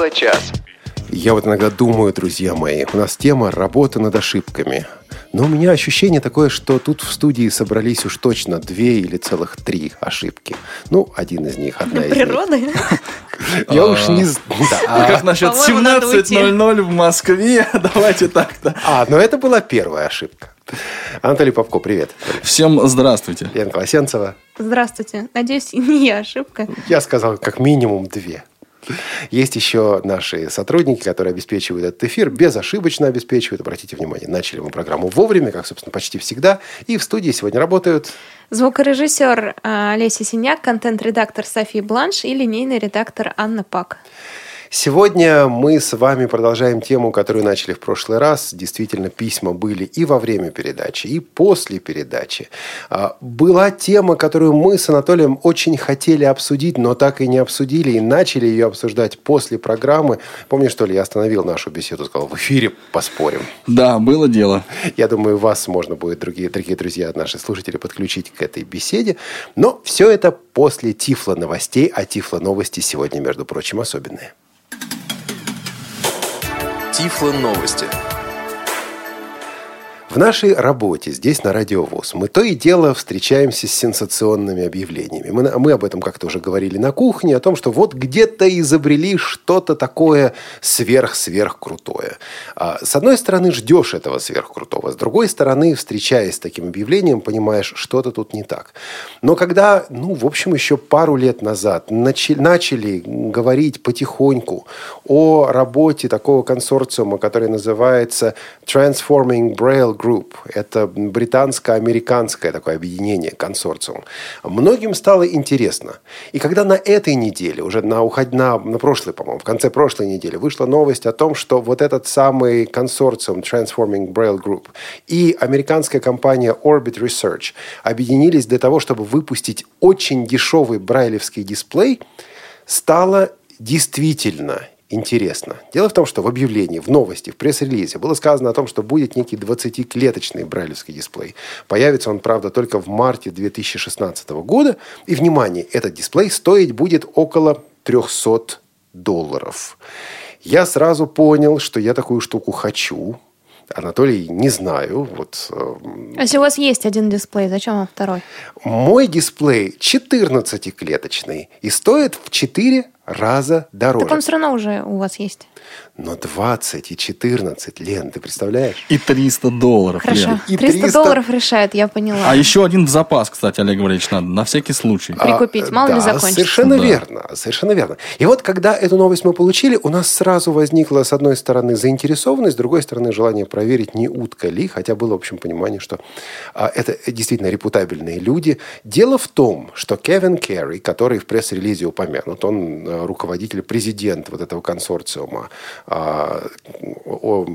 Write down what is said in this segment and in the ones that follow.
Тифло час. Я вот иногда думаю, друзья мои, у нас тема «Работа над ошибками». Но у меня ощущение такое, что тут в студии собрались уж точно две или целых три ошибки. Ну, один из них, одна из. Природы? Я уж не знаю. Ну, как насчет По-моему, надо уйти. 17.00 в Москве? Давайте так-то. А, но это была первая ошибка. Анатолий Попко, привет. Всем здравствуйте. Лена Колосенцева. Здравствуйте. Надеюсь, не я ошибка. Я сказал, как минимум две. Есть еще наши сотрудники, которые обеспечивают этот эфир, безошибочно обеспечивают. Обратите внимание, начали мы программу вовремя, как, собственно, почти всегда. И в студии сегодня работают Звукорежиссер э, Леся Синяк, контент-редактор София Бланш и линейный редактор Анна Пак. Сегодня мы с вами продолжаем тему, которую начали в прошлый раз. Действительно, письма были и во время передачи, и после передачи. А, Была тема, которую мы с Анатолием очень хотели обсудить, но так и не обсудили, и начали ее обсуждать после программы. Помнишь, что ли, я остановил нашу беседу, сказал, в эфире поспорим. Да, было дело. Я думаю, вас можно будет, другие, дорогие друзья, наши слушатели, подключить к этой беседе. Но все это после Тифла новостей, а Тифла новости сегодня, между прочим, особенные. Тифло новости. В нашей работе здесь, на Радио ВОЗ, мы то и дело встречаемся с сенсационными объявлениями. Мы, мы об этом как-то уже говорили на кухне, о том, что вот где-то изобрели что-то такое сверх-сверх-крутое. А, с одной стороны, ждешь этого сверхкрутого, с другой стороны, встречаясь с таким объявлением, понимаешь, что-то тут не так. Но когда, ну, в общем, еще пару лет назад начали, начали говорить потихоньку о работе такого консорциума, который называется Transforming Braille Group. Это британско-американское такое объединение, консорциум. Многим стало интересно. И когда на этой неделе, уже на, уход... на, на прошлой, по-моему, в конце прошлой недели, вышла новость о том, что вот этот самый консорциум Transforming Braille Group и американская компания Orbit Research объединились для того, чтобы выпустить очень дешевый брайлевский дисплей, стало действительно интересно. Дело в том, что в объявлении, в новости, в пресс-релизе было сказано о том, что будет некий 20-клеточный брайлевский дисплей. Появится он, правда, только в марте 2016 года. И, внимание, этот дисплей стоить будет около 300 долларов. Я сразу понял, что я такую штуку хочу. Анатолий, не знаю. Вот, э, А Если у вас есть один дисплей, зачем вам второй? мой дисплей 14-клеточный и стоит в 4 раза дороже. Так он все равно уже у вас есть. Но 20 и 14, Лен, ты представляешь? И 300 долларов. Хорошо. Лен. И 300, 300 долларов решает, я поняла. А еще один в запас, кстати, Олег Валерьевич, надо, на всякий случай. А, Прикупить, мало ли да, закончится. Совершенно Да. верно, совершенно верно. И вот когда эту новость мы получили, у нас сразу возникла, с одной стороны, заинтересованность, с другой стороны, желание проверить, не утка ли, хотя было, в общем, понимание, что а, это действительно репутабельные люди. Дело в том, что Кевин Керри, который в пресс-релизе упомянут, он э, руководитель, президент вот этого консорциума, а,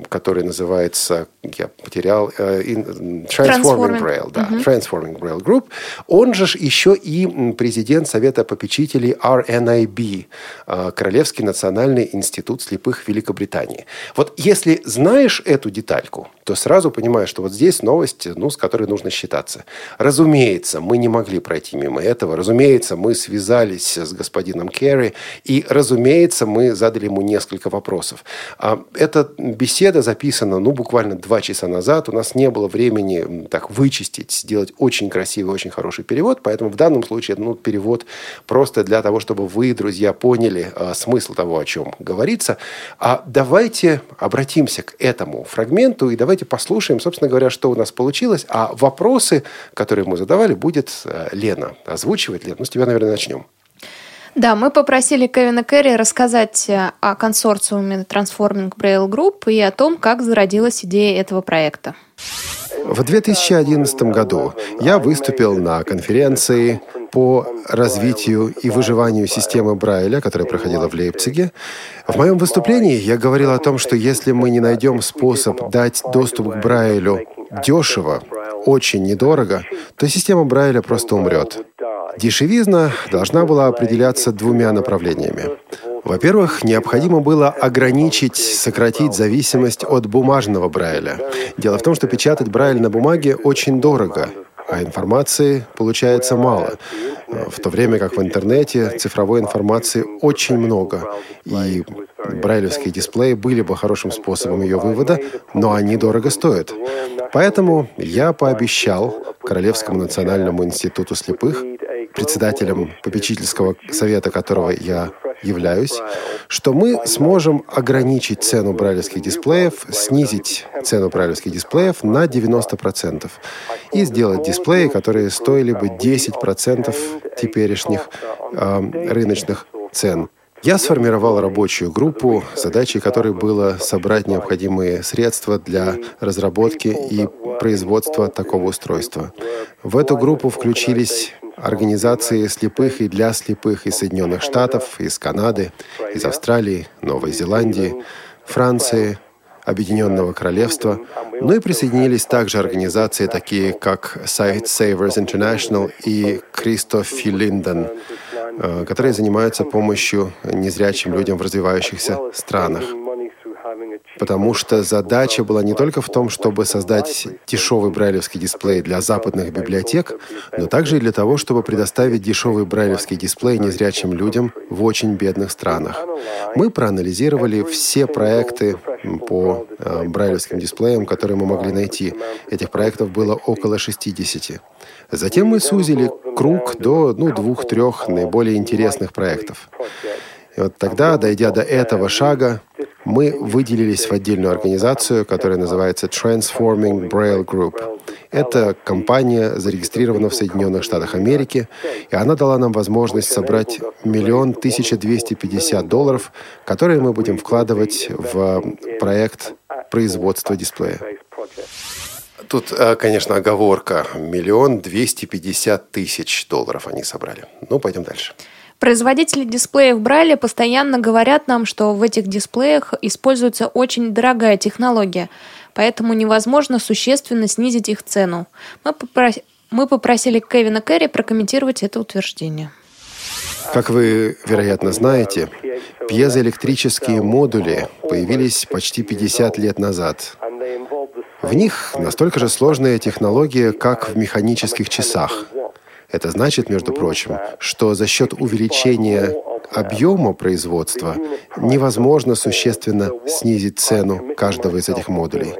который называется, я потерял, э, in- Transforming Transforming. Braille, да, Transforming Braille Group. Он же еще и президент Совета попечителей RNIB, э, Королевский национальный институт слепых Великобритании. Вот если знаешь эту детальку, то сразу понимаешь, что вот здесь новость, ну, с которой нужно считаться. Разумеется, мы не могли пройти мимо этого. Разумеется, мы связались с господином Керри, и, разумеется, мы задали ему несколько вопросов. А, Эта беседа записана, ну, буквально два часа назад. У нас не было времени так вычистить, сделать очень красивый, очень хороший перевод. Поэтому в данном случае ну, перевод просто для того, чтобы вы, друзья, поняли а, смысл того, о чем говорится. А давайте обратимся к этому фрагменту и давайте послушаем, собственно говоря, что у нас получилось. А вопросы, которые мы задавали, будет а, Лена озвучивать. Лена, ну, с тебя, наверное, начнем. Да, мы попросили Кевина Керри рассказать э, о консорциуме Transforming Braille Group и о том, как зародилась идея этого проекта. В 2011 году я выступил на конференции по развитию и выживанию системы Брайля, которая проходила в Лейпциге. В моем выступлении я говорил о том, что если мы не найдем способ дать доступ к Брайлю дешево, очень недорого, то система Брайля просто умрет. Дешевизна должна была определяться двумя направлениями. Во-первых, необходимо было ограничить, сократить зависимость от бумажного Брайля. Дело в том, что печатать Брайль на бумаге очень дорого, а информации получается мало. В то время как в интернете цифровой информации очень много. И брайлевские дисплеи были бы хорошим способом ее вывода, но они дорого стоят. Поэтому я пообещал Королевскому национальному институту слепых, председателем попечительского совета которого я являюсь, что мы сможем ограничить цену брайлевских дисплеев, снизить цену брайлевских дисплеев на 90% и сделать дисплеи, которые стоили бы 10% теперешних э, рыночных цен. Я сформировал рабочую группу, задачей которой было собрать необходимые средства для разработки и производства такого устройства. В эту группу включились организации слепых и для слепых из Соединенных Штатов, из Канады, из Австралии, Новой Зеландии, Франции, Объединенного Королевства. Ну и присоединились также организации, такие как Sight Savers International и Кристоф Линден, э, которые занимаются помощью незрячим людям в развивающихся странах потому что задача была не только в том, чтобы создать дешевый брайлевский дисплей для западных библиотек, но также и для того, чтобы предоставить дешевый брайлевский дисплей незрячим людям в очень бедных странах. Мы проанализировали все проекты по э, брайлевским дисплеям, которые мы могли найти. Этих проектов было около 60. Затем мы сузили круг до ну, двух-трех наиболее интересных проектов. И вот тогда, дойдя до этого шага, мы выделились в отдельную организацию, которая называется Transforming Braille Group. Это компания зарегистрирована в Соединенных Штатах Америки, и она дала нам возможность собрать миллион тысяча двести пятьдесят долларов, которые мы будем вкладывать в проект производства дисплея. Тут, э, конечно, оговорка. Миллион двести пятьдесят тысяч долларов они собрали. Ну, пойдем дальше. Производители дисплеев Брайля постоянно говорят нам, что в этих дисплеях используется очень дорогая технология, поэтому невозможно существенно снизить их цену. Мы, попрос... Мы попросили Кевина Керри прокомментировать это утверждение. Как вы, вероятно, знаете, пьезоэлектрические модули появились почти 50 лет назад. В них настолько же сложная технология, как в механических часах. Это значит, между прочим, что за счет увеличения объема производства невозможно существенно снизить цену каждого из этих модулей.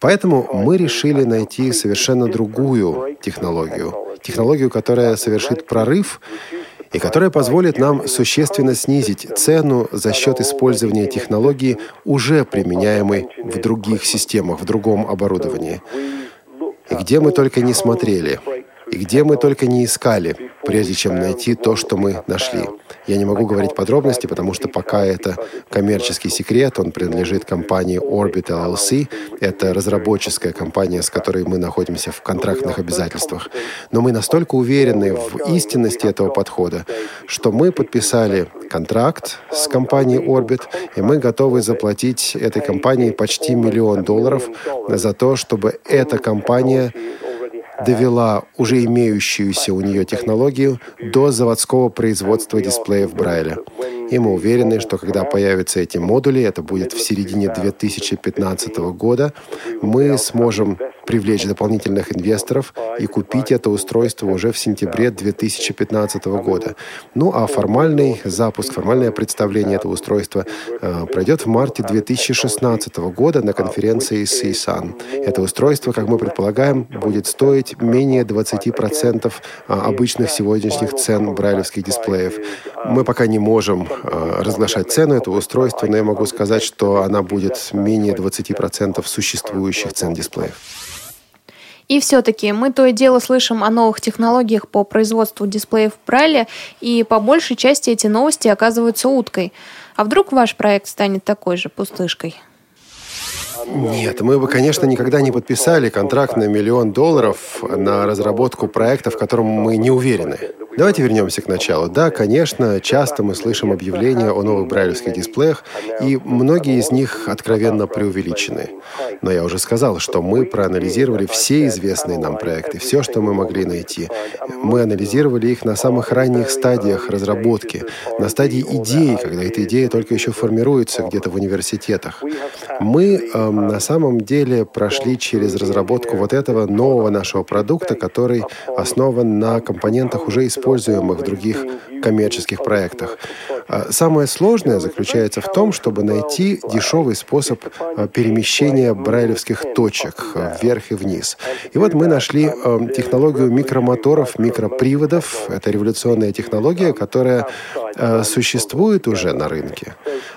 Поэтому мы решили найти совершенно другую технологию. Технологию, которая совершит прорыв и которая позволит нам существенно снизить цену за счет использования технологии, уже применяемой в других системах, в другом оборудовании. И где мы только не смотрели – и где мы только не искали, прежде чем найти то, что мы нашли. Я не могу говорить подробности, потому что пока это коммерческий секрет, он принадлежит компании Orbit LLC. Это разработческая компания, с которой мы находимся в контрактных обязательствах. Но мы настолько уверены в истинности этого подхода, что мы подписали контракт с компанией Orbit, и мы готовы заплатить этой компании почти миллион долларов за то, чтобы эта компания довела уже имеющуюся у нее технологию до заводского производства дисплеев Брайля. И мы уверены, что когда появятся эти модули, это будет в середине 2015 года, мы сможем привлечь дополнительных инвесторов и купить это устройство уже в сентябре 2015 года. Ну а формальный запуск, формальное представление этого устройства э, пройдет в марте 2016 года на конференции CSUN. Это устройство, как мы предполагаем, будет стоить менее 20% а, обычных сегодняшних цен брайлевских дисплеев. Мы пока не можем э, разглашать цену этого устройства, но я могу сказать, что она будет менее 20% существующих цен дисплеев. И все-таки мы то и дело слышим о новых технологиях по производству дисплеев в Брайле, и по большей части эти новости оказываются уткой. А вдруг ваш проект станет такой же пустышкой? Нет, мы бы, конечно, никогда не подписали контракт на миллион долларов на разработку проекта, в котором мы не уверены. Давайте вернемся к началу. Да, конечно, часто мы слышим объявления о новых брайлевских дисплеях, и многие из них откровенно преувеличены. Но я уже сказал, что мы проанализировали все известные нам проекты, все, что мы могли найти. Мы анализировали их на самых ранних стадиях разработки, на стадии идеи, когда эта идея только еще формируется где-то в университетах. Мы э, на самом деле прошли через разработку вот этого нового нашего продукта, который основан на компонентах уже используемых в других коммерческих проектах. А самое сложное заключается в том, чтобы найти дешевый способ а, перемещения брайлевских точек вверх и вниз. И вот мы нашли технологию микромоторов, микроприводов. Это революционная технология, которая существует уже на рынке.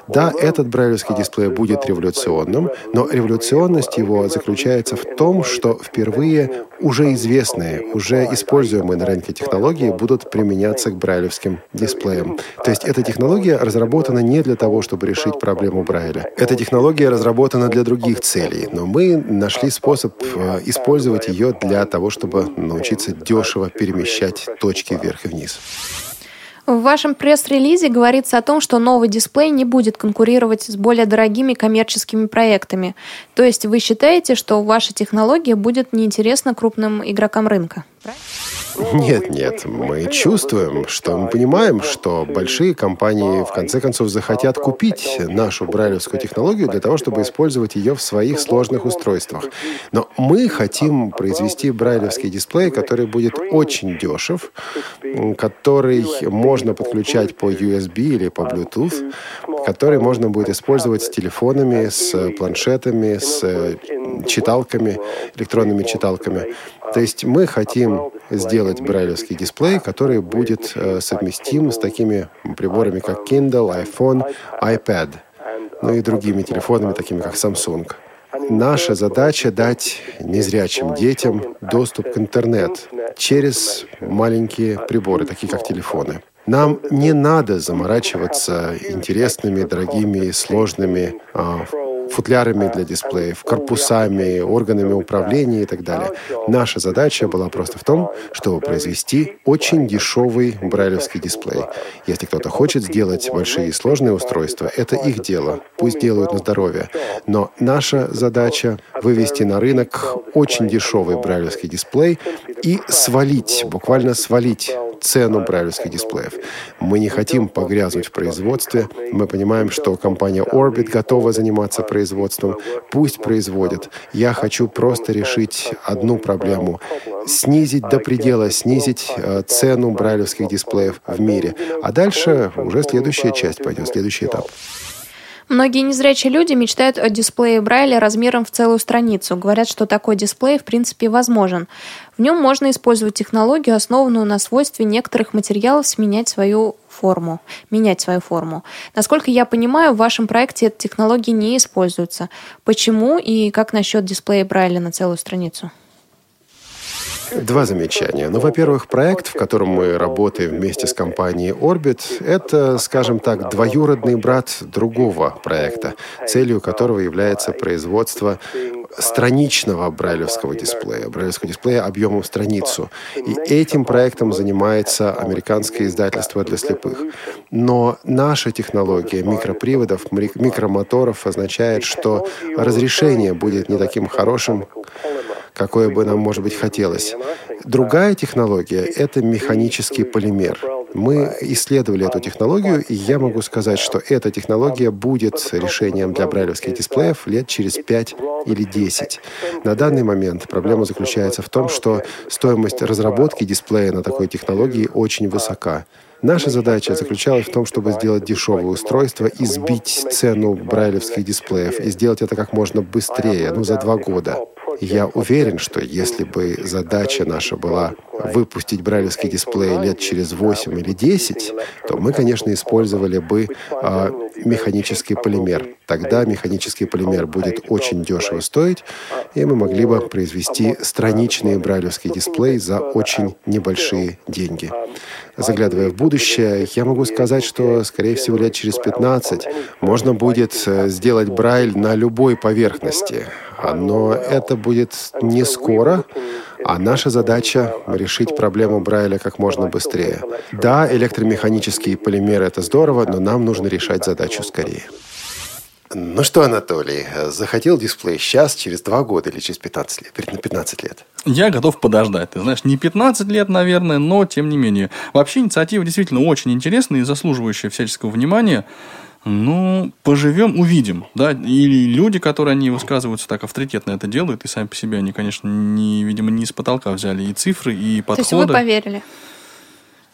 Да, этот брайлевский дисплей будет революционным, но революционность его заключается в том, что впервые уже известные, уже используемые на рынке технологии будут применяться к брайлевским дисплеям. То есть эта технология разработана не для того, чтобы решить проблему Брайля. Эта технология разработана для других целей, но мы нашли способ э, использовать ее для того, чтобы научиться дешево перемещать точки вверх и вниз. В вашем пресс-релизе говорится о том, что новый дисплей не будет конкурировать с более дорогими коммерческими проектами. То есть вы считаете, что ваша технология будет неинтересна крупным игрокам рынка? Правильно? Нет, нет, мы чувствуем, что мы понимаем, что большие компании в конце концов захотят купить нашу брайлевскую технологию для того, чтобы использовать ее в своих сложных устройствах. Но мы хотим произвести брайлевский дисплей, который будет очень дешев, который можно подключать по USB или по Bluetooth, который можно будет использовать с телефонами, с планшетами, с читалками, электронными читалками. То есть мы хотим сделать брайлевский дисплей, который будет э, совместим с такими приборами, как Kindle, iPhone, iPad, ну и другими телефонами, такими как Samsung. Наша задача дать незрячим детям доступ к интернет через маленькие приборы, такие как телефоны. Нам не надо заморачиваться интересными, дорогими, сложными а, футлярами для дисплеев, корпусами, органами управления и так далее. Наша задача была просто в том, чтобы произвести очень дешевый брайлевский дисплей. Если кто-то хочет сделать большие и сложные устройства, это их дело. Пусть делают на здоровье. Но наша задача вывести на рынок очень дешевый брайлевский дисплей и свалить, буквально свалить цену брайлевских дисплеев. Мы не хотим погрязнуть в производстве. Мы понимаем, что компания Orbit готова заниматься производством. Пусть производят. Я хочу просто решить одну проблему. Снизить до предела, снизить э, цену брайлевских дисплеев в мире. А дальше уже следующая часть пойдет, следующий этап. Многие незрячие люди мечтают о дисплее Брайля размером в целую страницу. Говорят, что такой дисплей в принципе возможен. В нем можно использовать технологию, основанную на свойстве некоторых материалов сменять свою форму, менять свою форму. Насколько я понимаю, в вашем проекте эта технология не используется. Почему и как насчет дисплея Брайля на целую страницу? Два замечания. Ну, во-первых, проект, в котором мы работаем вместе с компанией Orbit, это, скажем так, двоюродный брат другого проекта, целью которого является производство страничного брайлевского дисплея, брайлевского дисплея объемом страницу. И этим проектом занимается американское издательство для слепых. Но наша технология микроприводов, микромоторов означает, что разрешение будет не таким хорошим, какое бы нам, может быть, хотелось. Другая технология – это механический полимер. Мы исследовали эту технологию, и я могу сказать, что эта технология будет решением для брайлевских дисплеев лет через 5 или 10. На данный момент проблема заключается в том, что стоимость разработки дисплея на такой технологии очень высока. Наша задача заключалась в том, чтобы сделать дешевое устройство и сбить цену брайлевских дисплеев, и сделать это как можно быстрее, ну, за два года. Я уверен, что если бы задача наша была выпустить брайлевский дисплей лет через 8 или 10, то мы, конечно, использовали бы э, механический полимер. Тогда механический полимер будет очень дешево стоить, и мы могли бы произвести страничный брайлевский дисплей за очень небольшие деньги. Заглядывая в будущее, я могу сказать, что, скорее всего, лет через 15 можно будет э, сделать брайль на любой поверхности. Но это будет не скоро, а наша задача — решить проблему Брайля как можно быстрее. Да, электромеханические полимеры — это здорово, но нам нужно решать задачу скорее. Ну что, Анатолий, захотел дисплей сейчас, через два года или через 15 лет? На 15 лет. Я готов подождать. Ты знаешь, не 15 лет, наверное, но тем не менее. Вообще инициатива действительно очень интересная и заслуживающая всяческого внимания. Ну, поживем, увидим. Да? Или люди, которые они высказываются так авторитетно это делают, и сами по себе они, конечно, не, видимо, не из потолка взяли и цифры, и подходы. То есть вы поверили?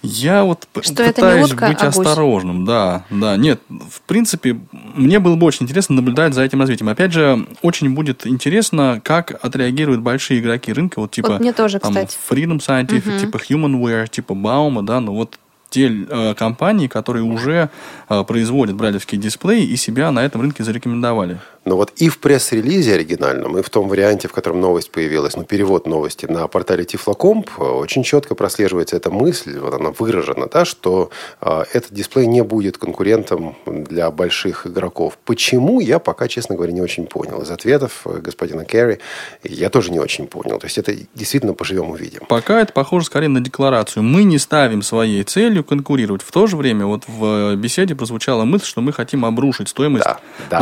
Я вот что пытаюсь утка, быть а осторожным, да, да. Нет, в принципе, мне было бы очень интересно наблюдать за этим развитием. Опять же, очень будет интересно, как отреагируют большие игроки рынка, вот типа вот мне тоже, там, кстати. Freedom Scientific, угу. типа Humanware, типа Баума, да, ну вот те э, компании, которые уже э, производят брайлевские дисплеи и себя на этом рынке зарекомендовали. Но вот и в пресс-релизе оригинальном, и в том варианте, в котором новость появилась, ну, перевод новости на портале Тифлокомп, очень четко прослеживается эта мысль, вот она выражена, да, что э, этот дисплей не будет конкурентом для больших игроков. Почему, я пока, честно говоря, не очень понял. Из ответов э, господина Керри я тоже не очень понял. То есть это действительно поживем увидим. Пока это похоже скорее на декларацию. Мы не ставим своей целью конкурировать. В то же время вот в беседе прозвучала мысль, что мы хотим обрушить стоимость да, да.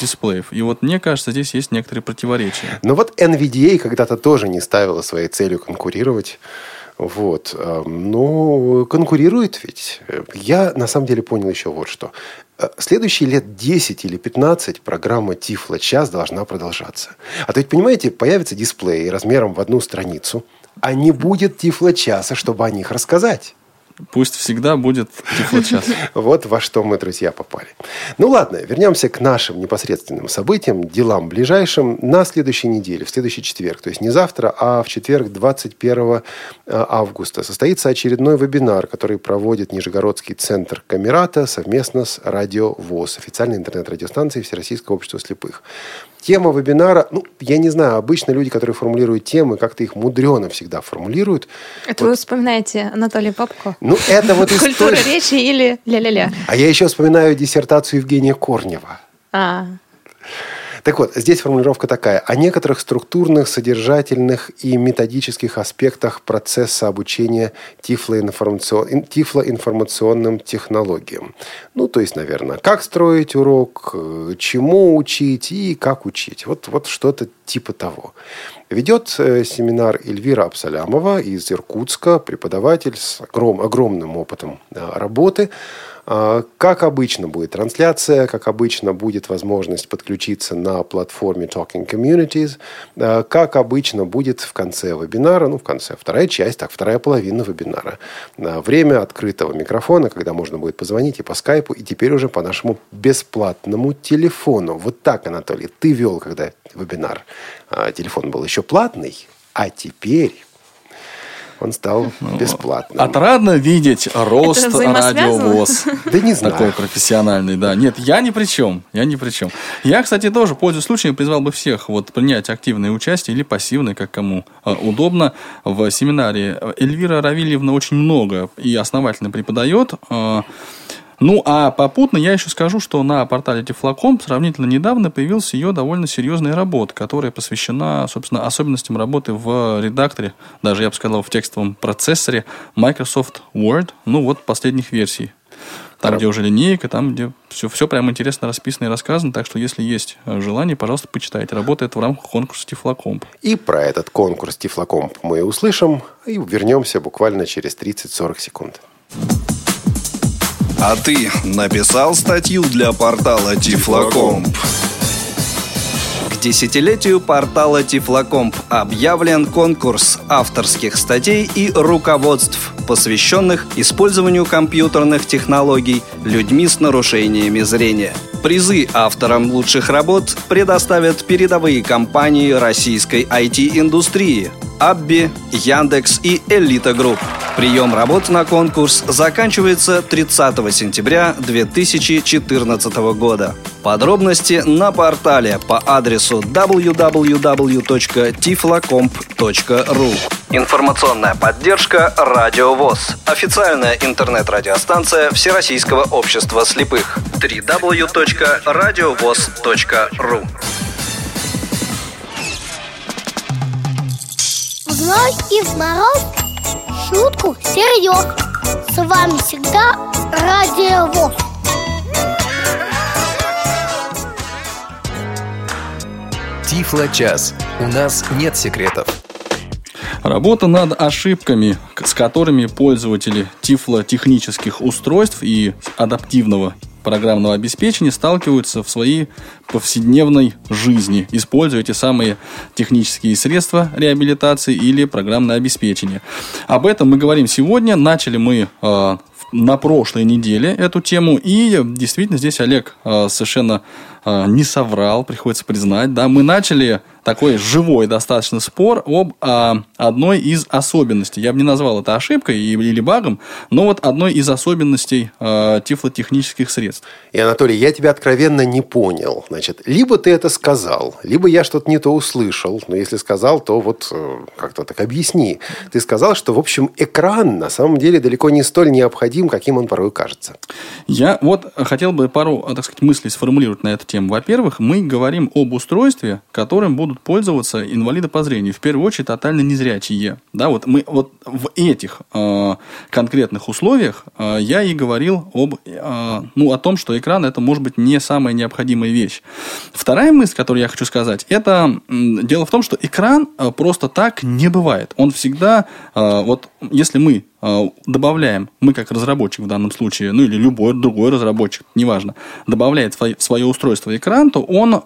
дисплеев. И вот мне кажется, здесь есть некоторые противоречия. Но вот NVDA когда-то тоже не ставила своей целью конкурировать. Вот. Эм, но конкурирует ведь. Я на самом деле понял еще вот что. Э, следующие лет 10 или 15 программа Тифло час должна продолжаться. А то ведь, понимаете, появится дисплей размером в одну страницу, а не будет Тифло часа, чтобы о них рассказать. Пусть всегда будет тифлочас. Вот во что мы, друзья, попали. Ну ладно, вернемся к нашим непосредственным событиям, делам ближайшим. На следующей неделе, в следующий четверг, то есть не завтра, а в четверг 21 э, августа состоится очередной вебинар, который проводит Нижегородский центр Камерата совместно с Радио ВОЗ, официальной интернет-радиостанцией Всероссийского общества слепых. Тема вебинара, ну, я не знаю, обычно люди, которые формулируют темы, как-то их мудрено всегда формулируют. Это вот. вы вспоминаете Анатолия Попко? Ну, это вот из Культура речи или ля-ля-ля? А я еще вспоминаю диссертацию Евгения Корнева. А. Так вот, здесь формулировка такая. О некоторых структурных, содержательных и методических аспектах процесса обучения тифлоинформацион... тифлоинформационным технологиям. Ну, то есть, наверное, как строить урок, э, чему учить и как учить. Вот, вот что-то типа того. Ведет э, семинар Эльвира Абсалямова из Иркутска, преподаватель с огром, огромным опытом э, работы. А, как обычно будет трансляция, как обычно будет возможность подключиться на платформе Talking Communities, а, как обычно будет в конце вебинара, ну, в конце, вторая часть, так, вторая половина вебинара. А, время открытого микрофона, когда можно будет позвонить и по скайпу, и теперь уже по нашему бесплатному телефону. Вот так, Анатолий, ты вел, когда вебинар. Телефон был еще платный, а теперь он стал ну, бесплатным. Отрадно видеть рост радиовоз. Да не знаю. Такой профессиональный, да. Нет, я ни при чем. Я ни при чем. Я, кстати, тоже, пользуясь случаем, призвал бы всех вот принять активное участие или пассивное, как кому а, удобно, в семинаре. Эльвира Равильевна очень много и основательно преподает. Ну, а попутно я еще скажу, что на портале Тифлоком сравнительно недавно появилась ее довольно серьезная работа, которая посвящена, собственно, особенностям работы в редакторе, даже, я бы сказал, в текстовом процессоре Microsoft Word, ну, вот последних версий. Там, где уже линейка, там, где все, все прям интересно расписано и рассказано. Так что, если есть желание, пожалуйста, почитайте. Работает в рамках конкурса Тифлокомп. И про этот конкурс Тифлокомп мы услышим и вернемся буквально через 30-40 секунд. А ты написал статью для портала Тифлокомп? К десятилетию портала Тифлокомп объявлен конкурс авторских статей и руководств, посвященных использованию компьютерных технологий людьми с нарушениями зрения. Призы авторам лучших работ предоставят передовые компании российской IT-индустрии – ABBYY, Яндекс и Элита Group. Прием работ на конкурс заканчивается 30 сентября 2014 года. Подробности на портале по адресу www.tiflocomp.ru Информационная поддержка «Радио ВОЗ» Официальная интернет-радиостанция Всероссийского общества слепых www.radiovoz.ru зной и в мороз Шутку серьез С вами всегда Радио ВОЗ Тифло-час. У нас нет секретов. Работа над ошибками, с которыми пользователи тифлотехнических устройств и адаптивного программного обеспечения сталкиваются в своей повседневной жизни, используя эти самые технические средства реабилитации или программное обеспечение. Об этом мы говорим сегодня. Начали мы э, на прошлой неделе эту тему. И действительно здесь Олег э, совершенно не соврал, приходится признать. Да, мы начали такой живой достаточно спор об а, одной из особенностей. Я бы не назвал это ошибкой или багом, но вот одной из особенностей а, тифлотехнических средств. И, Анатолий, я тебя откровенно не понял. Значит, либо ты это сказал, либо я что-то не то услышал. Но если сказал, то вот э, как-то так объясни. Ты сказал, что, в общем, экран на самом деле далеко не столь необходим, каким он порой кажется. Я вот хотел бы пару, так сказать, мыслей сформулировать на эту тему. Во-первых, мы говорим об устройстве, которым будут пользоваться инвалиды по зрению, в первую очередь тотально незрячие. Да, вот мы вот в этих э, конкретных условиях э, я и говорил об, э, ну, о том, что экран это может быть не самая необходимая вещь. Вторая мысль, которую я хочу сказать, это э, дело в том, что экран э, просто так не бывает. Он всегда, э, вот если мы добавляем, мы как разработчик в данном случае, ну или любой другой разработчик, неважно, добавляет в свое устройство экран, то он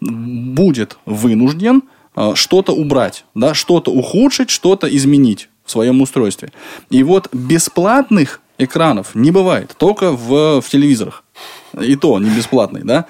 будет вынужден э, что-то убрать, да, что-то ухудшить, что-то изменить в своем устройстве. И вот бесплатных экранов не бывает, только в, в телевизорах. И то не бесплатный, да.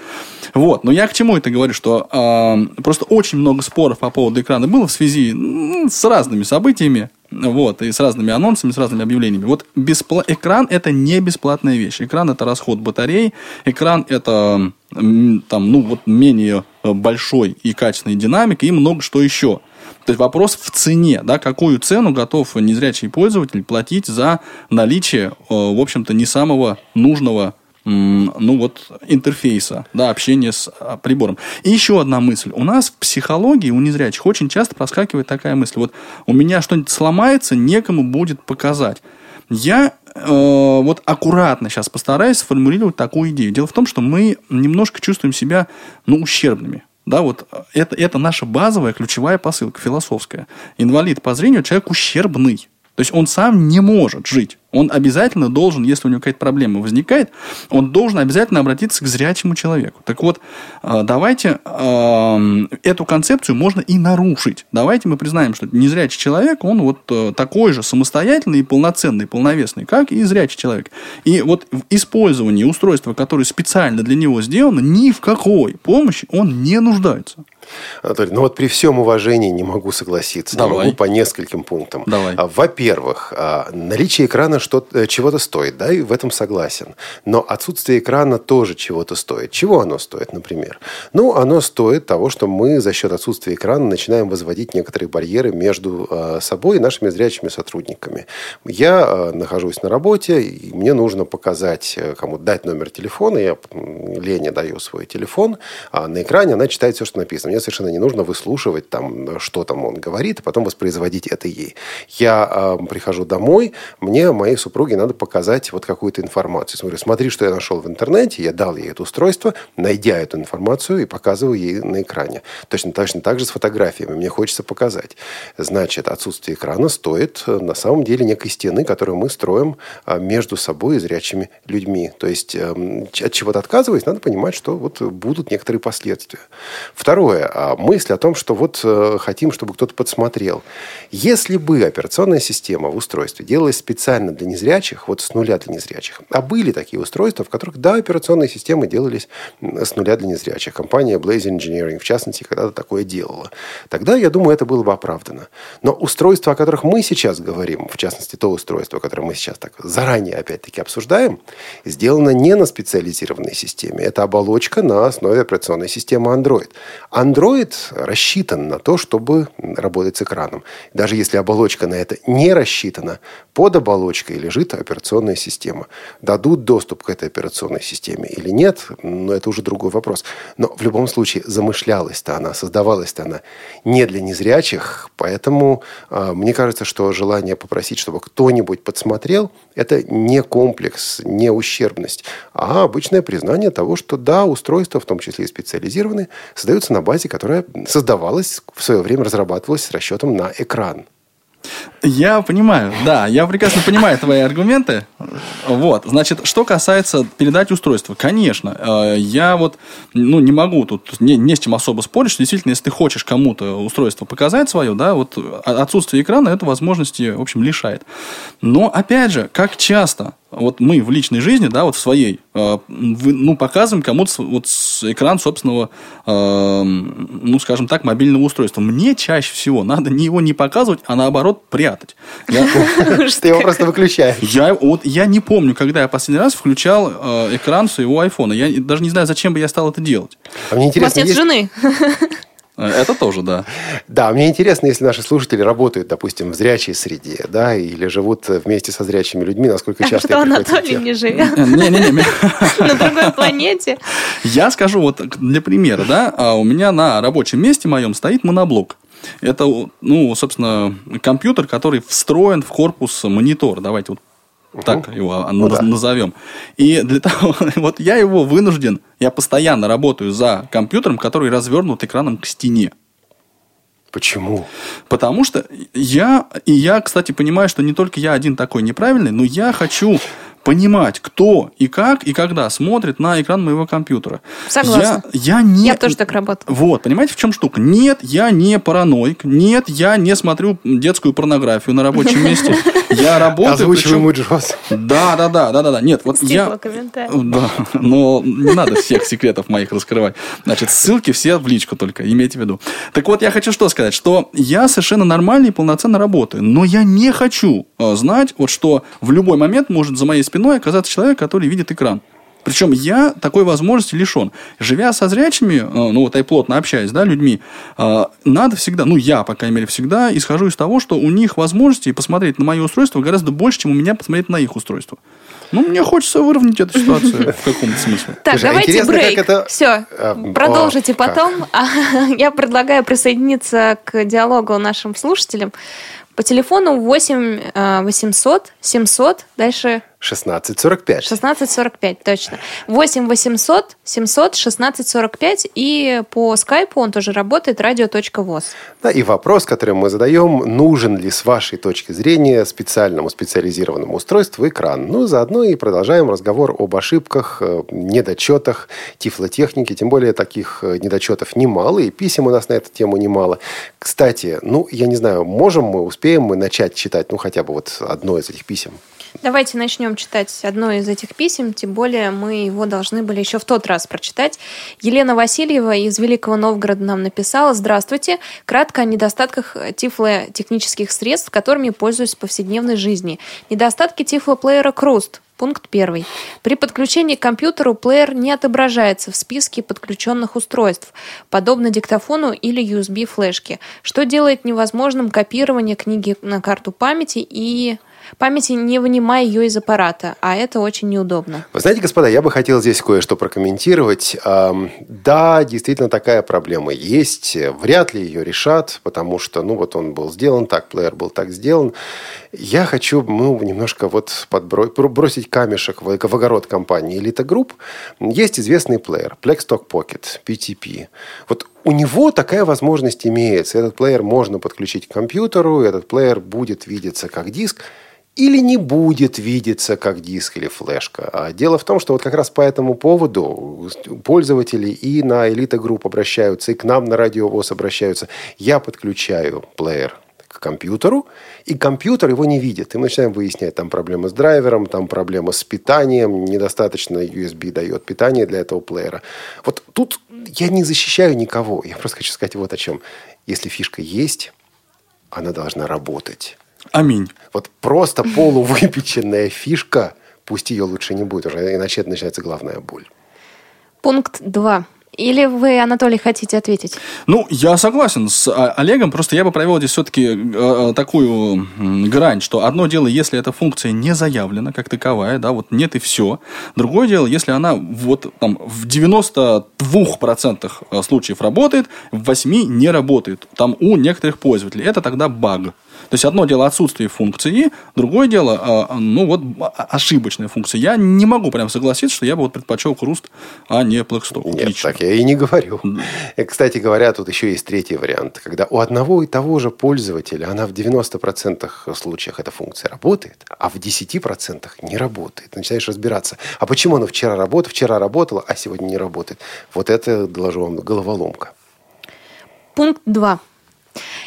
Вот, но я к чему это говорю, что э, просто очень много споров по поводу экрана было в связи ну, с разными событиями, вот, и с разными анонсами, с разными объявлениями. Вот беспла... экран это не бесплатная вещь. Экран это расход батарей, экран это там, ну, вот менее большой и качественной динамик и много что еще. То есть вопрос в цене, да, какую цену готов незрячий пользователь платить за наличие, э, в общем-то, не самого нужного ну вот интерфейса, да, общения с а, прибором. И еще одна мысль. У нас в психологии у незрячих очень часто проскакивает такая мысль. Вот у меня что-нибудь сломается, некому будет показать. Я э, вот аккуратно сейчас постараюсь сформулировать такую идею. Дело в том, что мы немножко чувствуем себя ну, ущербными. Да, вот это, это наша базовая ключевая посылка философская. Инвалид по зрению – человек ущербный. То есть он сам не может жить. Он обязательно должен, если у него какая-то проблема возникает, он должен обязательно обратиться к зрячему человеку. Так вот, э, давайте эту концепцию можно и нарушить. Давайте мы признаем, что незрячий человек, он вот э, такой же самостоятельный и полноценный, полновесный, как и зрячий человек. И вот в использовании устройства, которое специально для него сделано, ни в какой помощи он не нуждается. Анатолий, ну вот при всем уважении не могу согласиться. Давай. Не могу по нескольким пунктам. Давай. А, во-первых, а, наличие экрана что э, чего-то стоит, да, и в этом согласен. Но отсутствие экрана тоже чего-то стоит. Чего оно стоит, например? Ну, оно стоит того, что мы за счет отсутствия экрана начинаем возводить некоторые барьеры между а, собой и нашими зрячими сотрудниками. Я нахожусь на работе, и мне нужно показать э, кому дать номер телефона. Я Лене даю свой телефон, а на экране она читает все, что написано мне совершенно не нужно выслушивать, там, что там он говорит, а потом воспроизводить это ей. Я э, прихожу домой, мне, моей супруге надо показать вот какую-то информацию. Смотрю, смотри, что я нашел в интернете, я дал ей это устройство, найдя эту информацию и показываю ей на экране. Точно, точно так же с фотографиями. Мне хочется показать. Значит, отсутствие экрана стоит э, на самом деле некой стены, которую мы строим э, между собой и зрячими людьми. То есть э, от чего-то отказываясь, надо понимать, что вот будут некоторые последствия. Второе. А мысль о том, что вот э, хотим, чтобы кто-то подсмотрел. Если бы операционная система в устройстве делалась специально для незрячих, вот с нуля для незрячих, а были такие устройства, в которых, да, операционные системы делались с нуля для незрячих. Компания Blaze Engineering, в частности, когда-то такое делала. Тогда, я думаю, это было бы оправдано. Но устройства, о которых мы сейчас говорим, в частности, то устройство, которое мы сейчас так заранее, опять-таки, обсуждаем, сделано не на специализированной системе. Это оболочка на основе операционной системы Android. Android Android рассчитан на то, чтобы работать с экраном. Даже если оболочка на это не рассчитана, под оболочкой лежит операционная система. Дадут доступ к этой операционной системе или нет, но это уже другой вопрос. Но в любом случае замышлялась-то она, создавалась-то она не для незрячих, поэтому э, мне кажется, что желание попросить, чтобы кто-нибудь подсмотрел, это не комплекс, не ущербность, а обычное признание того, что да, устройства, в том числе и специализированные, создаются на базе, которая создавалась в свое время, разрабатывалась с расчетом на экран. Я понимаю, да, я прекрасно понимаю твои аргументы. Вот, значит, что касается передать устройства, конечно, э, я вот, ну, не могу тут не, не с чем особо спорить, что действительно, если ты хочешь кому-то устройство показать свое, да, вот отсутствие экрана эту возможности, в общем, лишает. Но, опять же, как часто вот мы в личной жизни, да, вот в своей, э, ну, показываем кому-то вот экран собственного, э, ну, скажем так, мобильного устройства. Мне чаще всего надо не его не показывать, а наоборот прятать. Ты его просто выключаешь. Я, вот, я не помню, когда я последний раз включал э, экран своего айфона. Я даже не знаю, зачем бы я стал это делать. А мне интересно, У вас нет жены. Это тоже, да. Да, мне интересно, если наши слушатели работают, допустим, в зрячей среде, да, или живут вместе со зрячими людьми, насколько а часто... Что Анатолий не живет? Не-не-не. На другой планете. Я скажу вот для примера, да, а у меня на рабочем месте моем стоит моноблок. Это, ну, собственно, компьютер, который встроен в корпус монитора. Давайте вот так его ну, да. назовем. И для того, вот я его вынужден, я постоянно работаю за компьютером, который развернут экраном к стене. Почему? Потому что я, и я, кстати, понимаю, что не только я один такой неправильный, но я хочу понимать, кто и как и когда смотрит на экран моего компьютера. Согласна. Я, я, не... я тоже так работаю. Вот, понимаете, в чем штука? Нет, я не параноик. Нет, я не смотрю детскую порнографию на рабочем месте. Я работаю... Озвучиваемый Джоз. Да, да, да, да, да, да. Нет, вот я... Да, но не надо всех секретов моих раскрывать. Значит, ссылки все в личку только, имейте в виду. Так вот, я хочу что сказать, что я совершенно нормально и полноценно работаю, но я не хочу э, знать, вот что в любой момент может за моей спиной спиной оказаться человек, который видит экран. Причем я такой возможности лишен. Живя со зрячими, э, ну вот я плотно общаюсь, да, людьми, э, надо всегда, ну я, по крайней мере, всегда исхожу из того, что у них возможности посмотреть на мое устройство гораздо больше, чем у меня посмотреть на их устройство. Ну, мне хочется выровнять эту ситуацию в каком-то смысле. Так, давайте брейк. Все, а, продолжите потом. Я предлагаю присоединиться к диалогу нашим слушателям. По телефону 8 800 700, дальше 1645. 1645, точно. 8 800 700 1645 и по скайпу он тоже работает радио.воз. Да, и вопрос, который мы задаем, нужен ли с вашей точки зрения специальному специализированному устройству экран? Ну, заодно и продолжаем разговор об ошибках, э, недочетах тифлотехники, тем более таких э, недочетов немало, и писем у нас на эту тему немало. Кстати, ну, я не знаю, можем мы, успеем успеем мы начать читать, ну, хотя бы вот одно из этих писем? Давайте начнем читать одно из этих писем, тем более мы его должны были еще в тот раз прочитать. Елена Васильева из Великого Новгорода нам написала «Здравствуйте. Кратко о недостатках тифлотехнических средств, которыми пользуюсь в повседневной жизни. Недостатки тифлоплеера «Круст». Пункт первый. При подключении к компьютеру плеер не отображается в списке подключенных устройств, подобно диктофону или USB-флешке, что делает невозможным копирование книги на карту памяти и памяти, не вынимая ее из аппарата, а это очень неудобно. Вы знаете, господа, я бы хотел здесь кое-что прокомментировать. Да, действительно такая проблема есть. Вряд ли ее решат, потому что, ну, вот он был сделан так, плеер был так сделан. Я хочу, ну, немножко вот подбросить, бросить камешек в, огород компании Elite Group. Есть известный плеер, Plexstock Pocket, PTP. Вот у него такая возможность имеется. Этот плеер можно подключить к компьютеру, этот плеер будет видеться как диск или не будет видеться как диск или флешка. А дело в том, что вот как раз по этому поводу пользователи и на Elite Group обращаются, и к нам на радиовоз обращаются. Я подключаю плеер к компьютеру, и компьютер его не видит. И мы начинаем выяснять, там проблема с драйвером, там проблема с питанием, недостаточно USB дает питание для этого плеера. Вот тут я не защищаю никого. Я просто хочу сказать вот о чем. Если фишка есть, она должна работать. Аминь. Вот просто полувыпеченная фишка, пусть ее лучше не будет уже, иначе это начинается главная боль. Пункт 2. Или вы, Анатолий, хотите ответить? Ну, я согласен с а, Олегом, просто я бы провел здесь все-таки э, такую грань, что одно дело, если эта функция не заявлена как таковая, да, вот нет и все. Другое дело, если она вот там в 92% э, случаев работает, в 8% не работает. Там у некоторых пользователей. Это тогда баг. То есть одно дело отсутствие функции, другое дело, а, ну вот ошибочная функция. Я не могу прям согласиться, что я бы вот предпочел Круст, а не Blackstock. Нет, лично. так я я и не говорю. И, кстати говоря, тут еще есть третий вариант. Когда у одного и того же пользователя, она в 90% случаях эта функция работает, а в 10% не работает. Начинаешь разбираться. А почему она вчера работала, вчера работала, а сегодня не работает? Вот это, доложу вам, головоломка. Пункт 2.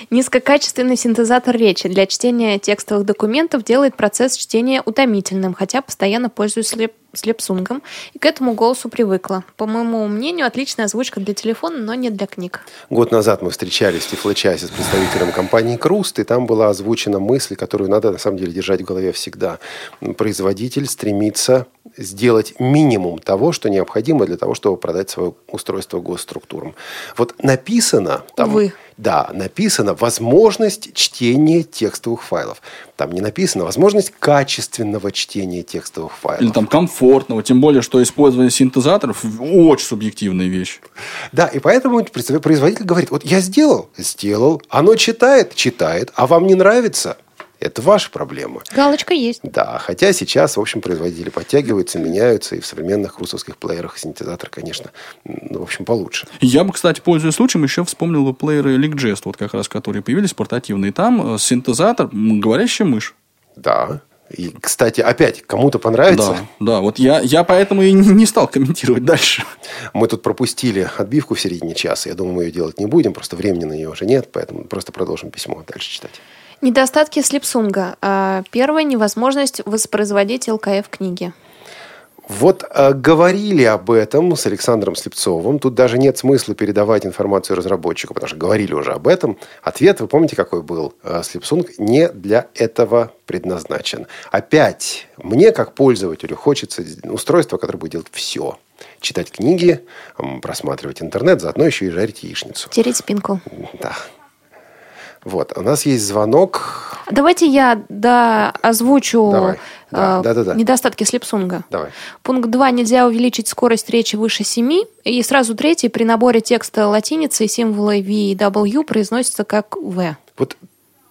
Низкокачественный синтезатор речи для чтения текстовых документов делает процесс чтения утомительным, хотя постоянно пользуюсь слеп с Лепсунгом и к этому голосу привыкла. По моему мнению, отличная озвучка для телефона, но не для книг. Год назад мы встречались в Тифлочасе с представителем компании «Круст», и там была озвучена мысль, которую надо на самом деле держать в голове всегда. Производитель стремится сделать минимум того, что необходимо для того, чтобы продать свое устройство госструктурам. Вот написано там... Увы. Да, написано возможность чтения текстовых файлов. Там не написано возможность качественного чтения текстовых файлов. Или там комфортного, тем более, что использование синтезаторов очень субъективная вещь. Да, и поэтому производитель говорит, вот я сделал, сделал, оно читает, читает, а вам не нравится – это ваша проблема. Галочка есть. Да, хотя сейчас, в общем, производители подтягиваются, меняются, и в современных русских плеерах синтезатор, конечно, ну, в общем, получше. Я бы, кстати, пользуясь случаем, еще вспомнил бы плееры LeakJest, вот как раз, которые появились, портативные. Там э, синтезатор, говорящая мышь. Да, и, кстати, опять, кому-то понравится. Да, да, вот я, я поэтому и не стал комментировать дальше. Мы тут пропустили отбивку в середине часа. Я думаю, мы ее делать не будем, просто времени на нее уже нет, поэтому просто продолжим письмо дальше читать. Недостатки слепсунга. А, первое – невозможность воспроизводить ЛКФ книги. Вот э, говорили об этом с Александром Слепцовым. Тут даже нет смысла передавать информацию разработчику, потому что говорили уже об этом. Ответ, вы помните, какой был? Э, Слепсунг не для этого предназначен. Опять, мне как пользователю хочется устройство, которое будет делать все. Читать книги, просматривать интернет, заодно еще и жарить яичницу. Тереть спинку. Да. Вот, у нас есть звонок. Давайте я да, озвучу Давай. Да, э, да, да, да. недостатки слепсунга. Давай. Пункт 2. Нельзя увеличить скорость речи выше 7. И сразу третий. При наборе текста латиницы символы V и W произносится как V. Вот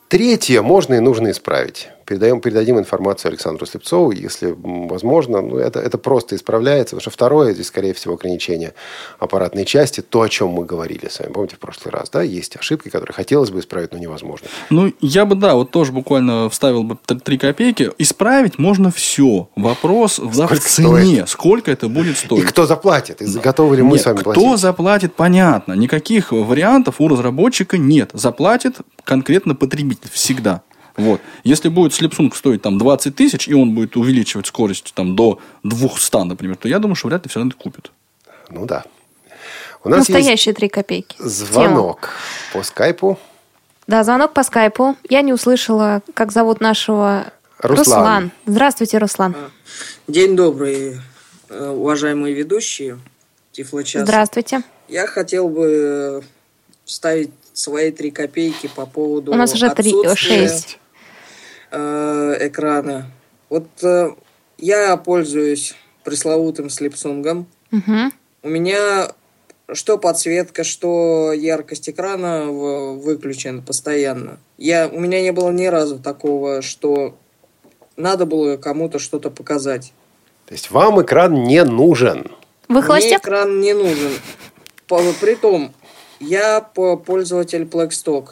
третье можно и нужно исправить передаем, передадим информацию Александру Слепцову, если возможно. Ну, это, это просто исправляется. Потому что второе, здесь, скорее всего, ограничение аппаратной части, то, о чем мы говорили с вами. Помните, в прошлый раз, да, есть ошибки, которые хотелось бы исправить, но невозможно. Ну, я бы, да, вот тоже буквально вставил бы 3 копейки. Исправить можно все. Вопрос в цене. Стоит? Сколько это будет стоить? И кто заплатит? И готовы ли мы нет, с вами кто платить? Кто заплатит, понятно. Никаких вариантов у разработчика нет. Заплатит конкретно потребитель всегда. Вот. Если будет слепсунг стоить там 20 тысяч, и он будет увеличивать скорость там, до 200, например, то я думаю, что вряд ли все равно это купят. Ну да. У нас Настоящие три копейки. Звонок Тема. по скайпу. Да, звонок по скайпу. Я не услышала, как зовут нашего... Руслан. Руслан. Здравствуйте, Руслан. А, день добрый, э, уважаемые ведущие Тифлочас. Здравствуйте. Я хотел бы вставить свои три копейки по поводу У нас уже три, шесть. Э, экрана. Вот э, я пользуюсь пресловутым слепсунгом. Угу. У меня что подсветка, что яркость экрана выключена постоянно. Я, у меня не было ни разу такого, что надо было кому-то что-то показать. То есть вам экран не нужен? Вы Мне экран не нужен. Притом, я пользователь Blackstock.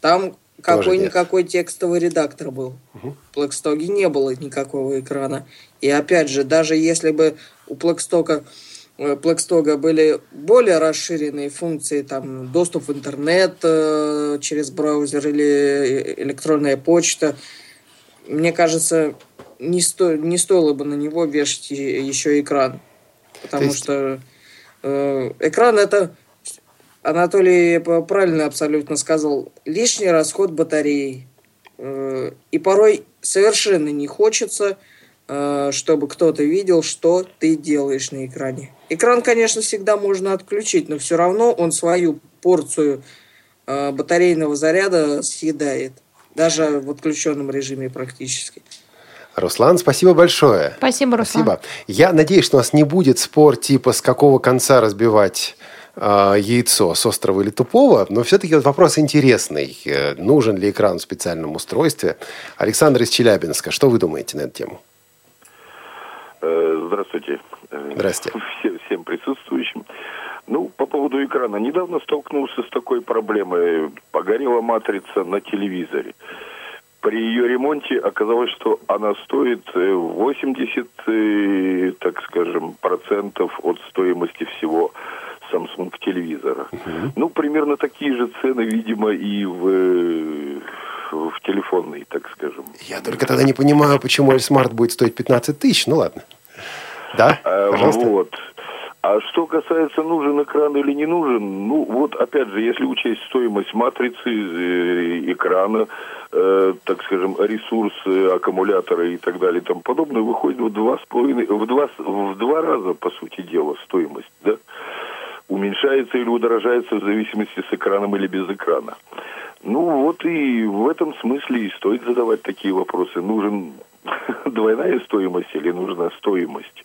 Там какой-никакой текстовый редактор был. Угу. В Blackstock не было никакого экрана. И опять же, даже если бы у Blackstock, Blackstock были более расширенные функции, там доступ в интернет э, через браузер или электронная почта, мне кажется, не, сто, не стоило бы на него вешать еще экран. Потому есть... что э, экран это Анатолий правильно абсолютно сказал, лишний расход батареи. Э, и порой совершенно не хочется, э, чтобы кто-то видел, что ты делаешь на экране. Экран, конечно, всегда можно отключить, но все равно он свою порцию э, батарейного заряда съедает. Даже в отключенном режиме практически. Руслан, спасибо большое. Спасибо, Руслан. Спасибо. Я надеюсь, что у нас не будет спор типа с какого конца разбивать яйцо с острова или тупого, но все-таки вот вопрос интересный. Э, нужен ли экран в специальном устройстве? Александр из Челябинска, что вы думаете на эту тему? Э, здравствуйте. Здравствуйте. Всем, всем присутствующим. Ну, по поводу экрана. Недавно столкнулся с такой проблемой. Погорела матрица на телевизоре. При ее ремонте оказалось, что она стоит 80, э, э, так скажем, процентов от стоимости всего Samsung телевизора. Uh-huh. Ну, примерно такие же цены, видимо, и в, э, в телефонной, так скажем. Я только тогда не понимаю, почему Smart будет стоить 15 тысяч. Ну, ладно. Да, а, пожалуйста. Вот. А что касается, нужен экран или не нужен, ну вот опять же, если учесть стоимость матрицы, э, экрана, э, так скажем, ресурсы, аккумулятора и так далее и тому подобное, выходит в два с половиной, в два, в два раза, по сути дела, стоимость, да? Уменьшается или удорожается в зависимости с экраном или без экрана. Ну вот и в этом смысле и стоит задавать такие вопросы. Нужен двойная стоимость или нужна стоимость?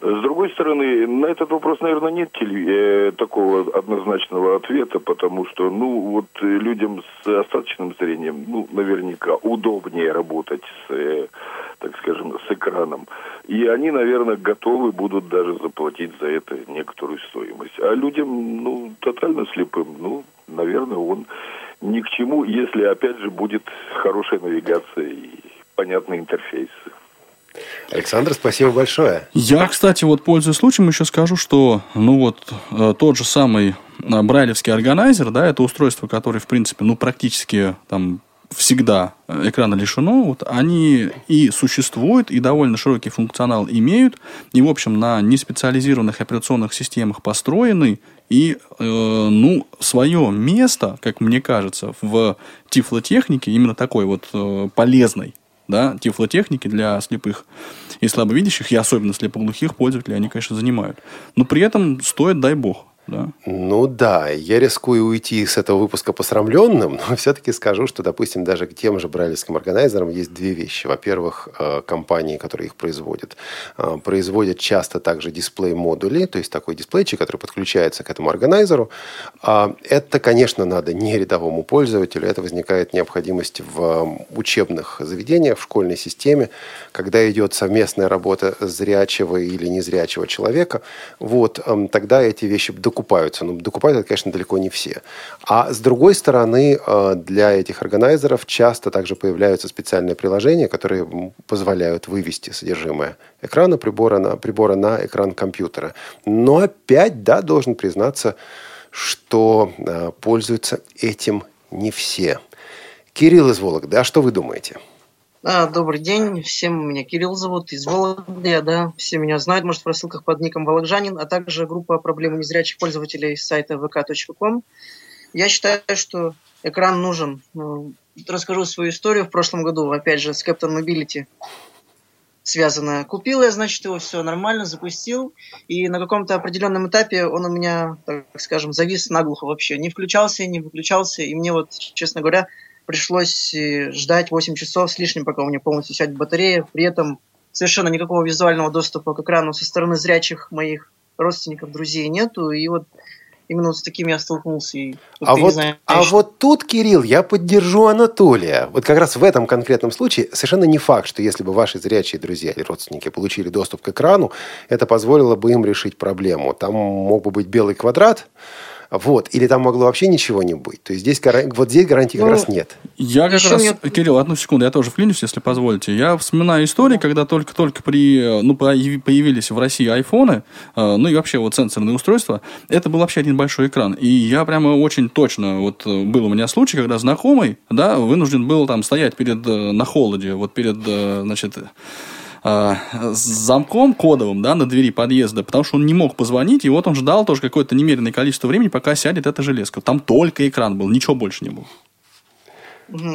С другой стороны, на этот вопрос, наверное, нет э, такого однозначного ответа, потому что, ну, вот людям с остаточным зрением, ну, наверняка удобнее работать с, э, так скажем, с экраном. И они, наверное, готовы будут даже заплатить за это некоторую стоимость. А людям, ну, тотально слепым, ну, наверное, он ни к чему, если, опять же, будет хорошая навигация и понятный интерфейс. Александр, спасибо большое. Я, кстати, вот пользуясь случаем, еще скажу, что ну вот э, тот же самый э, брайлевский органайзер, да, это устройство, которое, в принципе, ну, практически там всегда экрана лишено, вот они и существуют, и довольно широкий функционал имеют, и, в общем, на неспециализированных операционных системах построены, и, э, ну, свое место, как мне кажется, в тифлотехнике, именно такой вот э, полезной, да, тифлотехники для слепых и слабовидящих, и особенно слепоглухих пользователей, они, конечно, занимают. Но при этом стоит, дай бог, да? Ну да, я рискую уйти с этого выпуска посрамленным, но все-таки скажу, что, допустим, даже к тем же брайлевским органайзерам есть две вещи. Во-первых, э, компании, которые их производят, э, производят часто также дисплей-модули, то есть такой дисплейчик, который подключается к этому органайзеру. А это, конечно, надо не рядовому пользователю, это возникает необходимость в учебных заведениях, в школьной системе, когда идет совместная работа зрячего или незрячего человека. Вот, эм, тогда эти вещи документируются докупаются. Но докупают это, конечно, далеко не все. А с другой стороны, э, для этих органайзеров часто также появляются специальные приложения, которые позволяют вывести содержимое экрана прибора на, прибора на экран компьютера. Но опять, да, должен признаться, что э, пользуются этим не все. Кирилл из Вологды, а что вы думаете? Да, добрый день. Всем меня Кирилл зовут, из Вологды, да. Все меня знают, может, в рассылках под ником Вологжанин, а также группа проблемы незрячих пользователей с сайта vk.com. Я считаю, что экран нужен. Ну, расскажу свою историю. В прошлом году, опять же, с Captain Mobility связанная. Купил я, значит, его все нормально, запустил, и на каком-то определенном этапе он у меня, так скажем, завис наглухо вообще. Не включался, не выключался, и мне вот, честно говоря, пришлось э, ждать 8 часов с лишним, пока у меня полностью сядет батарея. При этом совершенно никакого визуального доступа к экрану со стороны зрячих моих родственников, друзей нету. И вот именно вот с таким я столкнулся. И а вот, знаешь, а вот тут, Кирилл, я поддержу Анатолия. Вот как раз в этом конкретном случае совершенно не факт, что если бы ваши зрячие друзья или родственники получили доступ к экрану, это позволило бы им решить проблему. Там мог бы быть белый квадрат, вот. Или там могло вообще ничего не быть. То есть здесь вот здесь гарантии ну, как раз нет. Я как раз, нет... Кирилл, одну секунду, я тоже вклинюсь, если позволите. Я вспоминаю истории, когда только-только при, ну, появились в России айфоны, э, ну и вообще вот сенсорные устройства, это был вообще один большой экран. И я прямо очень точно, вот э, был у меня случай, когда знакомый, да, вынужден был там стоять перед, э, на холоде, вот перед, значит, э, с замком кодовым да, на двери подъезда, потому что он не мог позвонить, и вот он ждал тоже какое-то немеренное количество времени, пока сядет эта железка. Там только экран был, ничего больше не было.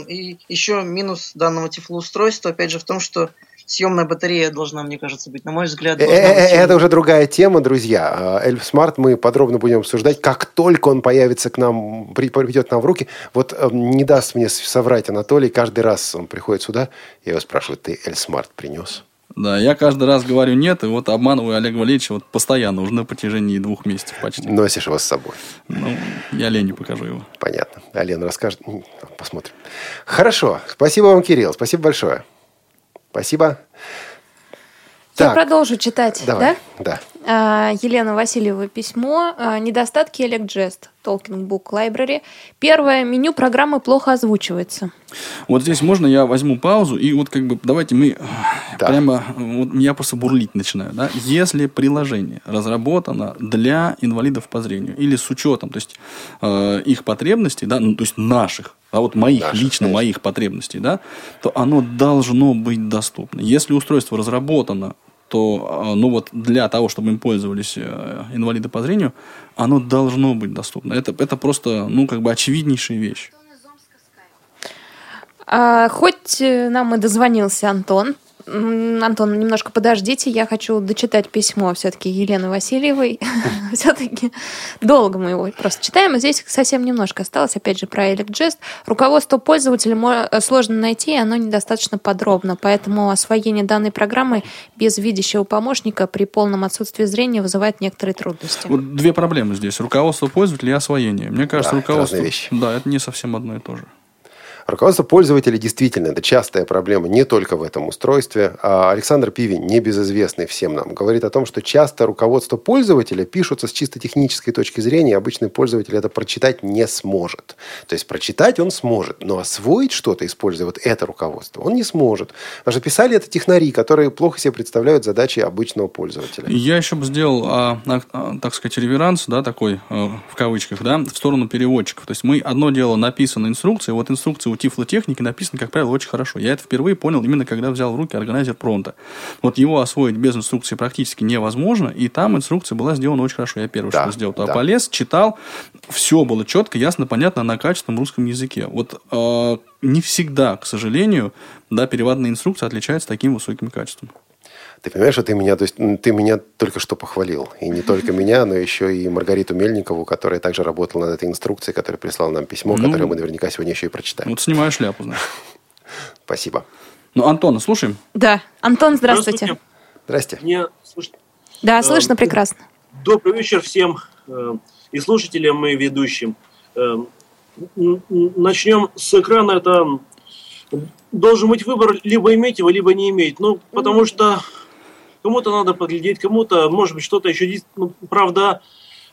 И еще минус данного тифлоустройства, опять же, в том, что съемная батарея должна, мне кажется, быть, на мой взгляд. Э, э, это уже другая тема, друзья. ElSmart мы подробно будем обсуждать, как только он появится к нам, придет нам в руки. Вот не даст мне соврать Анатолий, каждый раз он приходит сюда, я его спрашиваю, ты ElSmart принес? Да, я каждый раз говорю нет, и вот обманываю Олега Валерьевича вот постоянно, уже на протяжении двух месяцев почти. Носишь его с собой. Ну, я Лене покажу его. Понятно. А Лена расскажет. Посмотрим. Хорошо. Спасибо вам, Кирилл. Спасибо большое. Спасибо. Я так. продолжу читать, Давай. да? Да. Елена Васильева письмо. А, недостатки Electgest. Talking Book Library. Первое. Меню программы плохо озвучивается. Вот здесь можно я возьму паузу и вот как бы давайте мы да. прямо вот я просто бурлить начинаю, да? Если приложение разработано для инвалидов по зрению или с учетом, то есть э, их потребностей, да, ну то есть наших, а вот моих наших, лично конечно. моих потребностей, да, то оно должно быть доступно. Если устройство разработано то а, ну вот для того, чтобы им пользовались э, инвалиды по зрению, оно должно быть доступно. Это, это просто, ну, как бы очевиднейшая вещь. А, хоть э, нам и дозвонился Антон, Антон, немножко подождите, я хочу дочитать письмо все-таки Елены Васильевой. все-таки долго мы его просто читаем, здесь совсем немножко осталось, опять же, про ElectGest. Руководство пользователя сложно найти, и оно недостаточно подробно, поэтому освоение данной программы без видящего помощника при полном отсутствии зрения вызывает некоторые трудности. Вот две проблемы здесь. Руководство пользователя и освоение. Мне кажется, да, руководство... Да, это не совсем одно и то же. Руководство пользователя действительно это частая проблема не только в этом устройстве. А Александр Пивень, небезызвестный всем нам, говорит о том, что часто руководство пользователя пишутся с чисто технической точки зрения, обычный пользователь это прочитать не сможет. То есть прочитать он сможет, но освоить что-то, используя вот это руководство, он не сможет. Потому писали это технари, которые плохо себе представляют задачи обычного пользователя. Я еще бы сделал, а, а, так сказать, реверанс, да, такой, а, в кавычках, да, в сторону переводчиков. То есть мы одно дело написано инструкция, вот инструкция у тифлотехники написано, как правило, очень хорошо. Я это впервые понял именно когда взял в руки органайзер Пронта. Вот его освоить без инструкции практически невозможно, и там инструкция была сделана очень хорошо. Я первый да, что сделал. Да. полез, читал, все было четко, ясно, понятно на качественном русском языке. Вот э, не всегда, к сожалению, да, переводная инструкция отличается таким высоким качеством. Ты понимаешь, что ты меня, то есть ты меня только что похвалил. И не только меня, но еще и Маргариту Мельникову, которая также работала над этой инструкцией, которая прислала нам письмо, ну, которое мы наверняка сегодня еще и прочитаем. Вот снимаю шляпу, знаешь. Спасибо. Ну, Антона, слушаем. Да. Антон, здравствуйте. Здрасте. Мне слышно? Да, э, слышно прекрасно. Добрый вечер всем э, и слушателям, и ведущим. Э, начнем с экрана. Это должен быть выбор либо иметь его, либо не иметь. Ну, потому что кому-то надо поглядеть, кому-то, может быть, что-то еще есть. Ну, правда,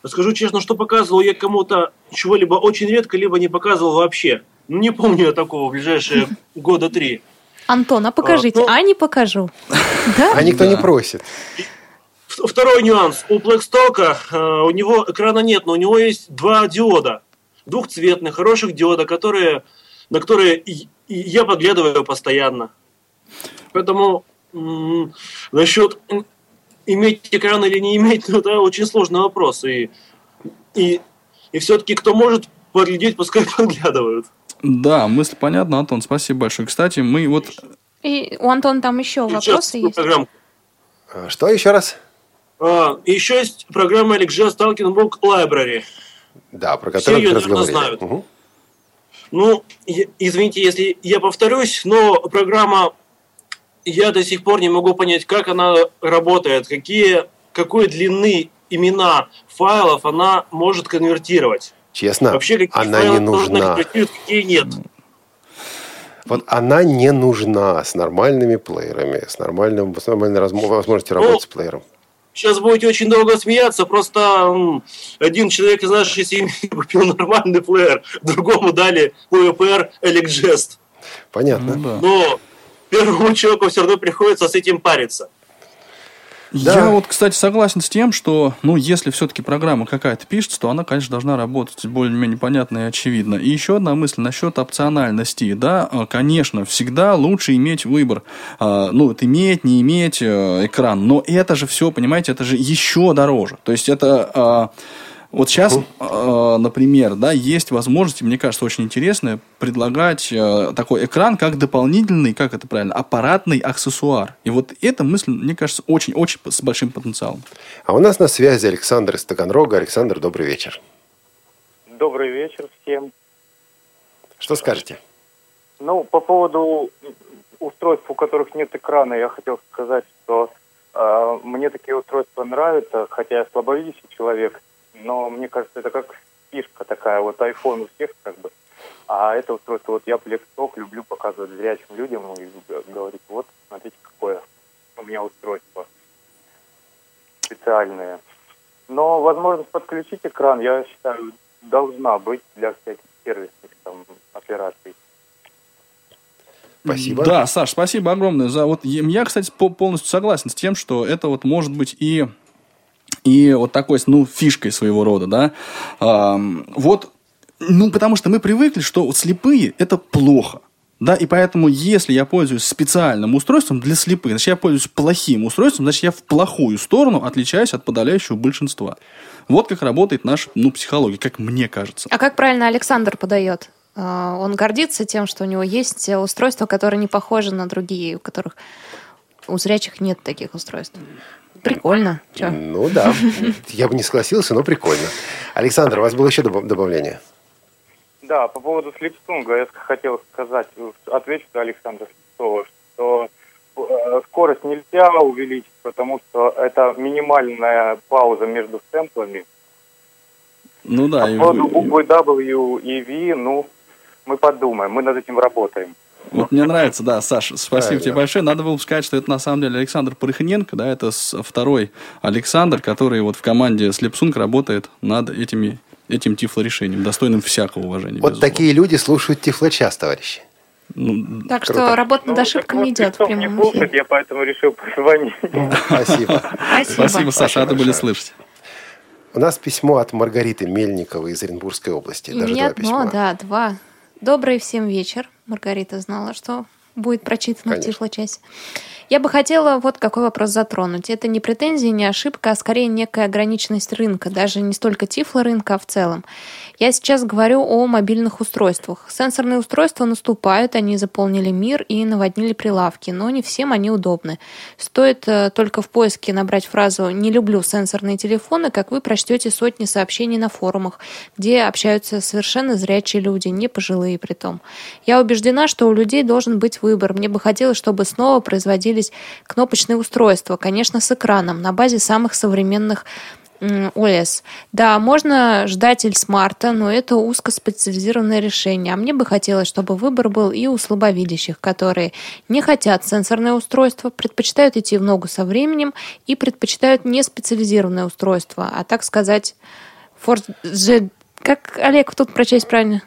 скажу честно, что показывал я кому-то чего-либо очень редко, либо не показывал вообще. Ну, не помню я такого в ближайшие года три. Антон, а покажите. А, ну, а не покажу. А никто не просит. Второй нюанс. У Blackstock э, у него экрана нет, но у него есть два диода. Двухцветных, хороших диода, которые, на которые я подглядываю постоянно. Поэтому насчет иметь экран или не иметь, ну, это очень сложный вопрос. И, и, и все-таки кто может поглядеть, пускай подглядывают. Да, мысль понятна, Антон, спасибо большое. Кстати, мы вот... И у Антона там еще Сейчас вопросы есть. Программу. А, что еще раз? А, еще есть программа Alexa Stalking Book Library. Да, про которую Все ее, наверное, знают. Угу. Ну, извините, если я повторюсь, но программа я до сих пор не могу понять, как она работает, какие, какой длины имена файлов она может конвертировать. Честно, Вообще, какие она не нужна. Какие нет. Вот она не нужна с нормальными плеерами, с, нормальным, с нормальной возможностью работать ну, с плеером. Сейчас будете очень долго смеяться, просто один человек из нашей семьи купил нормальный плеер, другому дали PVPR Elecgest. Понятно. Ну, да. Но первому человеку все равно приходится с этим париться. Да. Я вот, кстати, согласен с тем, что, ну, если все-таки программа какая-то пишется, то она, конечно, должна работать более-менее понятно и очевидно. И еще одна мысль насчет опциональности. Да, а, конечно, всегда лучше иметь выбор. А, ну, вот иметь, не иметь э, экран. Но это же все, понимаете, это же еще дороже. То есть это а, вот сейчас, э, например, да, есть возможность, мне кажется, очень интересная, предлагать э, такой экран как дополнительный, как это правильно, аппаратный аксессуар. И вот эта мысль, мне кажется, очень-очень с большим потенциалом. А у нас на связи Александр из Таганрога. Александр, добрый вечер. Добрый вечер всем. Что скажете? Ну, по поводу устройств, у которых нет экрана, я хотел сказать, что э, мне такие устройства нравятся, хотя я слабовидящий человек – но мне кажется, это как фишка такая, вот iPhone у всех как бы, а это устройство, вот я Blackstock люблю показывать зрячим людям и говорить, вот, смотрите, какое у меня устройство. специальные. Но возможность подключить экран, я считаю, должна быть для всяких сервисных там, операций. Спасибо. Да, Саш, спасибо огромное за вот. Я, кстати, полностью согласен с тем, что это вот может быть и и вот такой, ну, фишкой своего рода, да. А, вот, ну, потому что мы привыкли, что вот слепые – это плохо. Да, и поэтому, если я пользуюсь специальным устройством для слепых, значит, я пользуюсь плохим устройством, значит, я в плохую сторону отличаюсь от подавляющего большинства. Вот как работает наша ну, психология, как мне кажется. А как правильно Александр подает? А, он гордится тем, что у него есть устройства, которые не похожи на другие, у которых у зрячих нет таких устройств. Прикольно. Че? Ну да. Я бы не согласился, но прикольно. Александр, у вас было еще добавление? Да, по поводу Слепсунга я хотел сказать, отвечу за Александра Слепцова, что э, скорость нельзя увеличить, потому что это минимальная пауза между сэмплами. Ну да. По поводу буквы W и V, ну, мы подумаем, мы над этим работаем. Вот мне нравится, да, Саша, спасибо да, тебе да. большое. Надо было сказать, что это на самом деле Александр Порохненко, да, это второй Александр, который вот в команде Слепсунг работает над этими, этим тифлорешением, достойным всякого уважения. Вот безусловно. такие люди слушают тифлочас, товарищи. Ну, так круто. что работа над ну, ошибками вот идет в прямом эфире. Я поэтому решил позвонить. Спасибо. Спасибо, Саша, рады были слышать. У нас письмо от Маргариты Мельниковой из Оренбургской области. И Даже не одно, да, два. Добрый всем вечер. Маргарита знала, что будет прочитано Конечно. в тифлочасе. Я бы хотела вот какой вопрос затронуть. Это не претензия, не ошибка, а скорее некая ограниченность рынка, даже не столько тифло рынка, а в целом. Я сейчас говорю о мобильных устройствах. Сенсорные устройства наступают, они заполнили мир и наводнили прилавки, но не всем они удобны. Стоит э, только в поиске набрать фразу «не люблю сенсорные телефоны», как вы прочтете сотни сообщений на форумах, где общаются совершенно зрячие люди, не пожилые при том. Я убеждена, что у людей должен быть выбор. Мне бы хотелось, чтобы снова производились кнопочные устройства, конечно, с экраном, на базе самых современных ОС. Да, можно ждать Эльсмарта, но это узкоспециализированное решение. А мне бы хотелось, чтобы выбор был и у слабовидящих, которые не хотят сенсорное устройство, предпочитают идти в ногу со временем и предпочитают не специализированное устройство, а так сказать, the... как Олег тут прочесть правильно?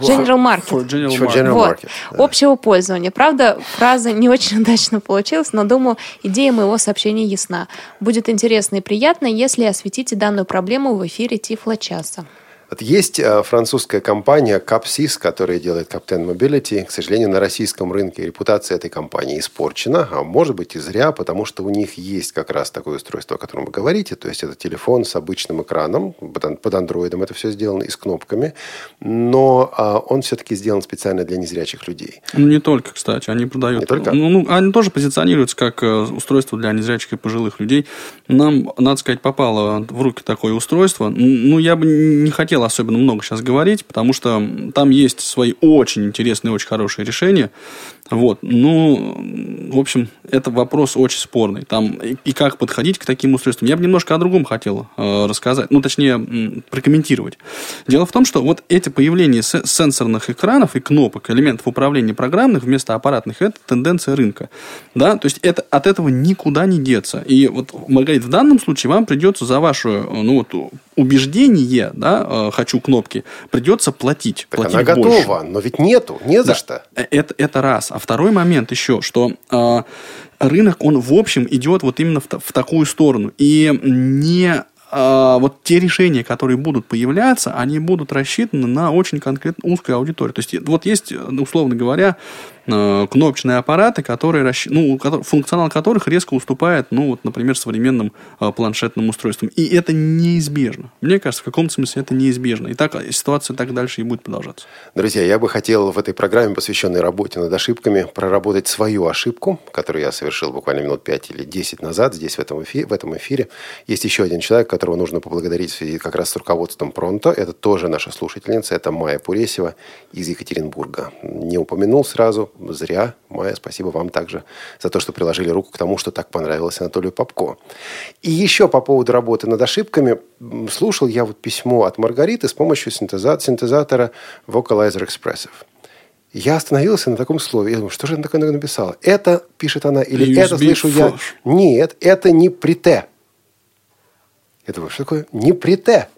General Market. For general market. General вот. market да. Общего пользования. Правда, фраза не очень удачно получилась, но думаю, идея моего сообщения ясна. Будет интересно и приятно, если осветите данную проблему в эфире Тифла часа. Вот есть э, французская компания Capsys, которая делает Captain Mobility. К сожалению, на российском рынке репутация этой компании испорчена, а может быть и зря, потому что у них есть как раз такое устройство, о котором вы говорите. То есть это телефон с обычным экраном, под андроидом это все сделано и с кнопками, но а, он все-таки сделан специально для незрячих людей. Ну, не только, кстати, они продают. Не только? Ну, ну, они тоже позиционируются как э, устройство для незрячих и пожилых людей. Нам, надо сказать, попало в руки такое устройство. Ну, я бы не хотел хотел особенно много сейчас говорить, потому что там есть свои очень интересные, очень хорошие решения. Вот. Ну, в общем, это вопрос очень спорный. Там и, и как подходить к таким устройствам. Я бы немножко о другом хотел э, рассказать, ну, точнее, прокомментировать. Дело в том, что вот эти появления сенсорных экранов и кнопок, элементов управления программных вместо аппаратных, это тенденция рынка. Да? То есть это, от этого никуда не деться. И вот, Маргарита, в данном случае вам придется за ваше ну, вот, убеждение, да, э, хочу кнопки, придется платить. Так платить она больше. готова, но ведь нету, не за да. что. Э, это, это раз. А второй момент еще, что э, рынок, он в общем идет вот именно в, в такую сторону. И не а, вот те решения, которые будут появляться, они будут рассчитаны на очень конкретно узкую аудиторию. То есть вот есть, условно говоря, Э, кнопочные аппараты, которые, ну, функционал которых резко уступает, ну, вот, например, современным э, планшетным устройствам. И это неизбежно. Мне кажется, в каком-то смысле это неизбежно. И так ситуация так дальше и будет продолжаться. Друзья, я бы хотел в этой программе, посвященной работе над ошибками, проработать свою ошибку, которую я совершил буквально минут 5 или 10 назад здесь, в этом, эфире, в этом эфире. Есть еще один человек, которого нужно поблагодарить в связи как раз с руководством Пронто. Это тоже наша слушательница. Это Майя Пуресева из Екатеринбурга. Не упомянул сразу, зря. Майя, спасибо вам также за то, что приложили руку к тому, что так понравилось Анатолию Попко. И еще по поводу работы над ошибками. Слушал я вот письмо от Маргариты с помощью синтезатора Vocalizer Expressive. Я остановился на таком слове. Я думаю, что же она такое написала? Это, пишет она, или USB это слышу я? Нет, это не прите. Я думаю, что такое неприте?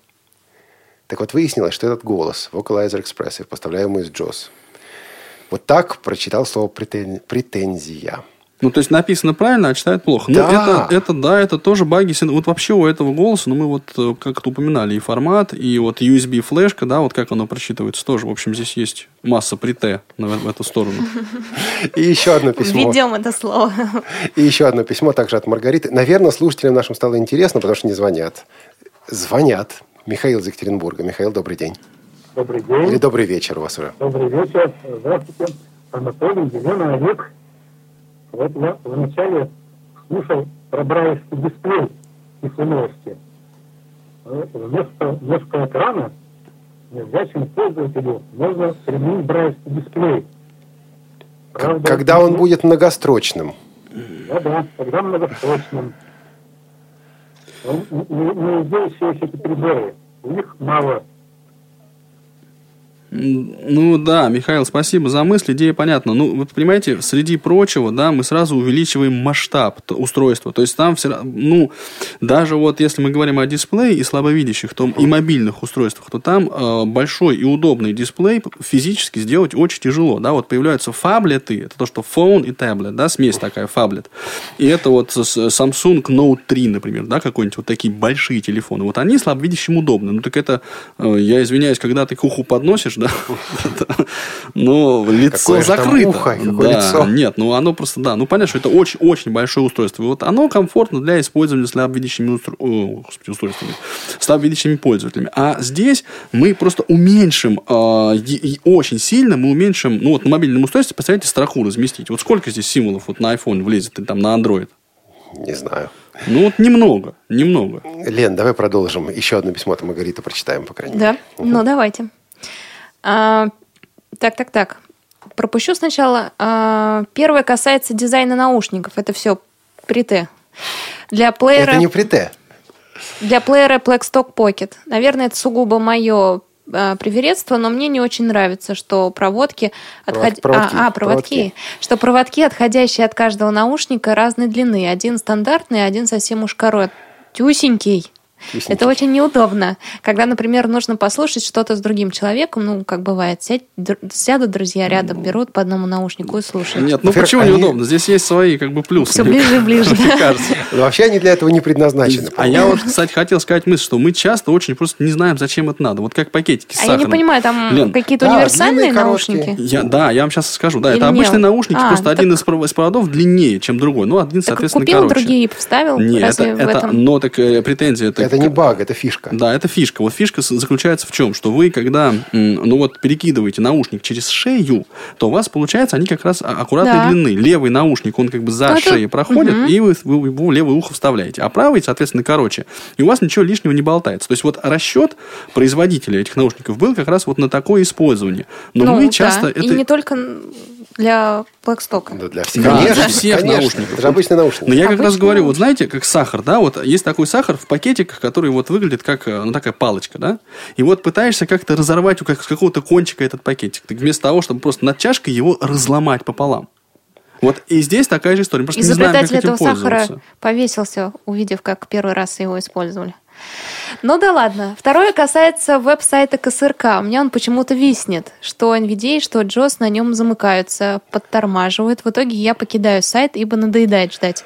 Так вот, выяснилось, что этот голос, Vocalizer Expressive, поставляемый из JOS, вот так прочитал слово претензия. Ну, то есть написано правильно, а читает плохо. Ну, да. это, это, да, это тоже баги. Вот вообще у этого голоса, ну, мы вот э, как-то упоминали и формат, и вот USB-флешка, да, вот как оно просчитывается тоже. В общем, здесь есть масса прите в эту сторону. И еще одно письмо. Введем это слово. И еще одно письмо также от Маргариты. Наверное, слушателям нашим стало интересно, потому что не звонят. Звонят. Михаил из Екатеринбурга. Михаил, добрый день. Добрый день. Или добрый вечер у вас уже. Добрый вечер. Здравствуйте. Анатолий, Елена, Олег. Вот я вначале слушал про брайлевский дисплей из новости. Вместо, вместо экрана незрячему пользователю можно применить брайлевский дисплей. Правда, когда он будет многострочным? Да, да, когда многострочным. Не, не здесь все эти приборы. У них мало ну да, Михаил, спасибо за мысль, идея понятна. Ну, вы понимаете, среди прочего, да, мы сразу увеличиваем масштаб устройства. То есть там все ну, даже вот если мы говорим о дисплее и слабовидящих, то и мобильных устройствах, то там э, большой и удобный дисплей физически сделать очень тяжело, да, вот появляются фаблеты, это то, что phone и таблет, да, смесь такая фаблет. И это вот Samsung Note 3, например, да, какой-нибудь вот такие большие телефоны. Вот они слабовидящим удобны. Ну, так это, э, я извиняюсь, когда ты к уху подносишь, да. Но лицо закрыто. Ухо, да, лицо. Нет, ну оно просто, да, ну понятно, что это очень-очень большое устройство. И вот оно комфортно для использования слабовидящими устро... О, господи, устройствами, слабовидящими пользователями. А здесь мы просто уменьшим, э, очень сильно мы уменьшим, ну вот на мобильном устройстве, представляете, страху разместить. Вот сколько здесь символов вот на iPhone влезет, и там на Android? Не знаю. Ну, вот немного, немного. Лен, давай продолжим. Еще одно письмо от Маргариты прочитаем, по крайней да? мере. Да, угу. ну давайте. А, так, так, так. Пропущу сначала. А, первое касается дизайна наушников. Это все прите. Для плеера... Это не прите. Для плеера Blackstock Pocket. Наверное, это сугубо мое а, привередство, но мне не очень нравится, что проводки, отход... проводки, а, а, проводки, проводки, что проводки, отходящие от каждого наушника, разной длины. Один стандартный, один совсем уж коротюсенький. Это очень неудобно. Когда, например, нужно послушать что-то с другим человеком, ну, как бывает, сядь, сядут друзья рядом, берут по одному наушнику и слушают. Нет, ну почему они... неудобно? Здесь есть свои как бы плюсы. Все ближе и ближе. вообще они для этого не предназначены. А я вот, кстати, хотел сказать мысль, что мы часто очень просто не знаем, зачем это надо. Вот как пакетики с сахаром. А я не понимаю, там какие-то универсальные наушники? Да, я вам сейчас скажу. Да, это обычные наушники, а, просто один из проводов длиннее, чем другой. Ну, один, соответственно, короче. купил, другие вставил? Нет, это, но так э, претензия... Это не баг, это фишка. Да, это фишка. Вот фишка заключается в чем? Что вы, когда, ну вот, перекидываете наушник через шею, то у вас, получается, они как раз а, аккуратной да. длины. Левый наушник, он как бы за это... шеей проходит, угу. и вы, вы его левое ухо вставляете. А правый, соответственно, короче. И у вас ничего лишнего не болтается. То есть, вот расчет производителя этих наушников был как раз вот на такое использование. Но ну, мы часто... Да. Это... И не только для Blackstock. Да, для всех. Да, конечно, для всех конечно. наушников. Это же обычный наушник. Но я как раз говорю, вот знаете, как сахар, да, вот есть такой сахар в пакетиках, который вот выглядит как, ну, такая палочка, да, и вот пытаешься как-то разорвать как, с какого-то кончика этот пакетик, так вместо того, чтобы просто над чашкой его разломать пополам. Вот и здесь такая же история. Просто Изобретатель этого сахара повесился, увидев, как первый раз его использовали. Ну да ладно. Второе касается веб-сайта КСРК. У меня он почему-то виснет, что NVDA, что JOS на нем замыкаются, подтормаживают. В итоге я покидаю сайт, ибо надоедает ждать.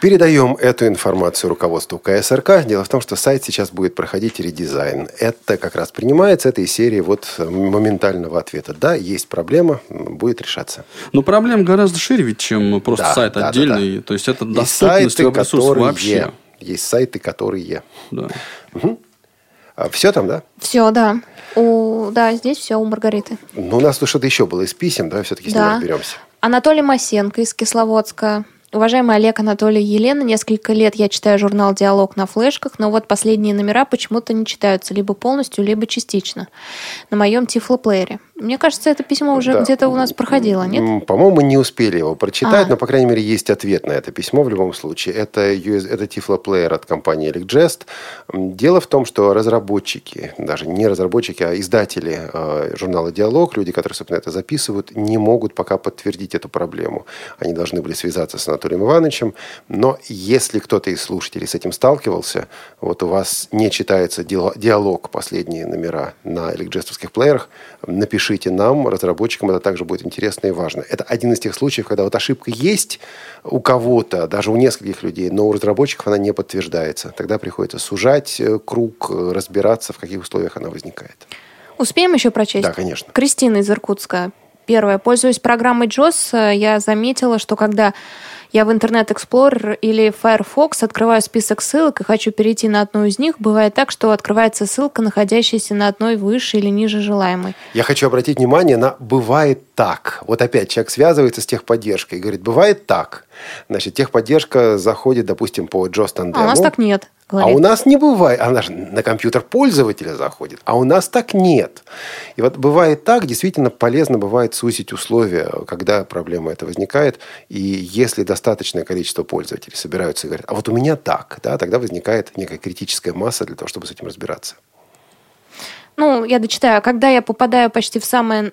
Передаем эту информацию руководству КСРК. Дело в том, что сайт сейчас будет проходить редизайн. Это как раз принимается этой серии вот моментального ответа. Да, есть проблема, будет решаться. Но проблема гораздо шире ведь, чем просто да, сайт да, отдельный. Да, да. То есть это доступность веб-ресурсов вообще. Есть сайты, которые... Да. Угу. А все там, да? Все, да. У, да, здесь все у Маргариты. Ну, у нас тут что-то еще было из писем, давай все-таки с да. ним разберемся. Анатолий Масенко из Кисловодска. Уважаемый Олег, Анатолий, Елена, несколько лет я читаю журнал «Диалог» на флешках, но вот последние номера почему-то не читаются либо полностью, либо частично на моем тифлоплеере. Мне кажется, это письмо уже да. где-то у нас проходило, нет? По-моему, мы не успели его прочитать, а. но, по крайней мере, есть ответ на это письмо в любом случае. Это, US, это Player от компании ElecJest. Дело в том, что разработчики, даже не разработчики, а издатели э, журнала «Диалог», люди, которые, собственно, это записывают, не могут пока подтвердить эту проблему. Они должны были связаться с Анатолием Ивановичем, но если кто-то из слушателей с этим сталкивался, вот у вас не читается диалог, последние номера на ElecJestовских плеерах, напишите нам, разработчикам, это также будет интересно и важно. Это один из тех случаев, когда вот ошибка есть у кого-то, даже у нескольких людей, но у разработчиков она не подтверждается. Тогда приходится сужать э, круг, э, разбираться, в каких условиях она возникает. Успеем еще прочесть? Да, конечно. Кристина из Иркутска. Первое. Пользуясь программой JOS, э, я заметила, что когда я в Internet Explorer или Firefox открываю список ссылок и хочу перейти на одну из них, бывает так, что открывается ссылка, находящаяся на одной выше или ниже желаемой. Я хочу обратить внимание на «бывает так». Вот опять человек связывается с техподдержкой и говорит «бывает так». Значит, техподдержка заходит, допустим, по Джо А у нас так нет. Говорит. А у нас не бывает. Она же на компьютер пользователя заходит. А у нас так нет. И вот бывает так, действительно полезно бывает сузить условия, когда проблема эта возникает. И если достаточное количество пользователей собираются и говорят, а вот у меня так, да, тогда возникает некая критическая масса для того, чтобы с этим разбираться. Ну, я дочитаю. Когда я попадаю почти в самое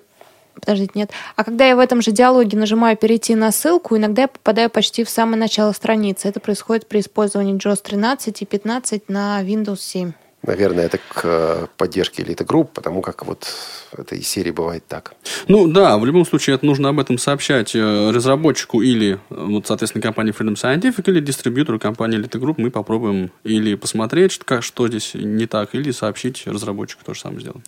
Подождите, нет. А когда я в этом же диалоге нажимаю «Перейти на ссылку», иногда я попадаю почти в самое начало страницы. Это происходит при использовании JOS 13 и 15 на Windows 7. Наверное, это к э, поддержке элиты групп, потому как вот это из серии бывает так. Ну да, в любом случае это нужно об этом сообщать э, разработчику или, э, вот, соответственно, компании Freedom Scientific или дистрибьютору компании элиты групп. Мы попробуем или посмотреть, как, что здесь не так, или сообщить разработчику, то же самое сделаем.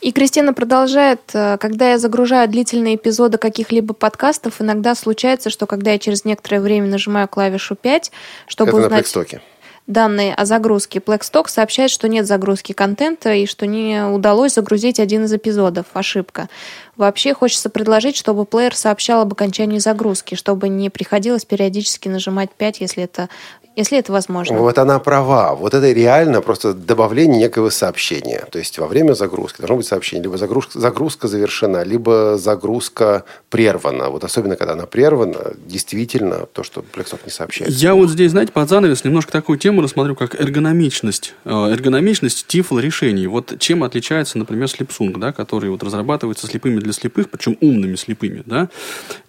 И Кристина продолжает, когда я загружаю длительные эпизоды каких-либо подкастов, иногда случается, что когда я через некоторое время нажимаю клавишу 5, чтобы это узнать... На данные о загрузке. Blackstock сообщает, что нет загрузки контента и что не удалось загрузить один из эпизодов. Ошибка. Вообще хочется предложить, чтобы плеер сообщал об окончании загрузки, чтобы не приходилось периодически нажимать 5, если это если это возможно. Вот она права. Вот это реально просто добавление некого сообщения. То есть во время загрузки должно быть сообщение. Либо загрузка, загрузка завершена, либо загрузка прервана. Вот особенно, когда она прервана, действительно, то, что Blackstock не сообщает. Я вот здесь, знаете, под занавес немножко такую тему рассмотрю, как эргономичность. Э, эргономичность тифл решений. Вот чем отличается, например, Slipsung, да, который вот разрабатывается слепыми для слепых, причем умными слепыми, да.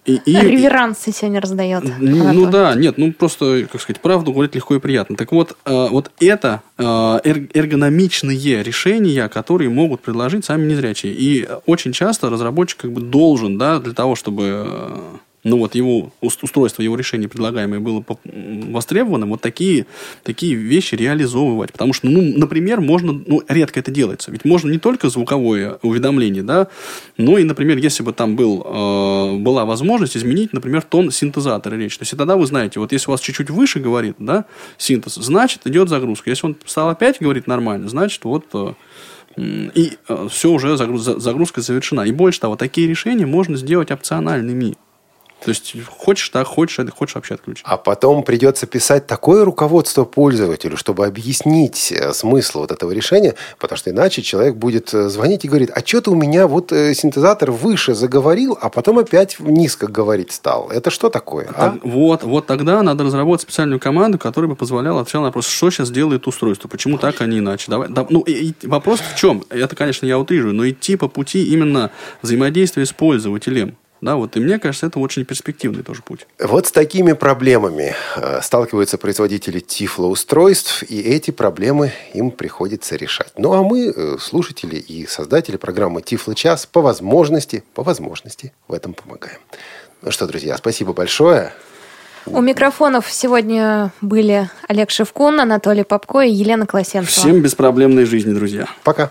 И, и, Реверансы сегодня раздает. Ну, ну да, нет, ну просто, как сказать, правду говорить легко и приятно. Так вот, э, вот это э, эргономичные решения, которые могут предложить сами незрячие. И очень часто разработчик как бы должен, да, для того, чтобы ну вот его устройство, его решение предлагаемое было востребовано, вот такие, такие вещи реализовывать. Потому что, ну, например, можно, ну, редко это делается. Ведь можно не только звуковое уведомление, да, но и, например, если бы там был, э, была возможность изменить, например, тон синтезатора речи. То есть, тогда вы знаете, вот если у вас чуть-чуть выше говорит, да, синтез, значит, идет загрузка. Если он стал опять говорить нормально, значит, вот э, и э, все уже загрузка завершена. И больше того, такие решения можно сделать опциональными. То есть, хочешь так, хочешь, хочешь вообще отключить. А потом придется писать такое руководство пользователю, чтобы объяснить э, смысл вот этого решения, потому что иначе человек будет э, звонить и говорит, а что-то у меня вот э, синтезатор выше заговорил, а потом опять низко говорить стал. Это что такое? А? Так, вот, вот тогда надо разработать специальную команду, которая бы позволяла отвечать на вопрос, что сейчас делает устройство, почему так, а не иначе. Давай, да, ну, и, и вопрос в чем? Это, конечно, я утрирую, но идти по пути именно взаимодействия с пользователем. Да, вот, и мне кажется, это очень перспективный тоже путь. Вот с такими проблемами э, сталкиваются производители тифлоустройств, и эти проблемы им приходится решать. Ну, а мы, э, слушатели и создатели программы Тифло-час, по возможности, по возможности в этом помогаем. Ну что, друзья, спасибо большое. У микрофонов сегодня были Олег Шевкун, Анатолий Попко и Елена Класенцева. Всем беспроблемной жизни, друзья. Пока.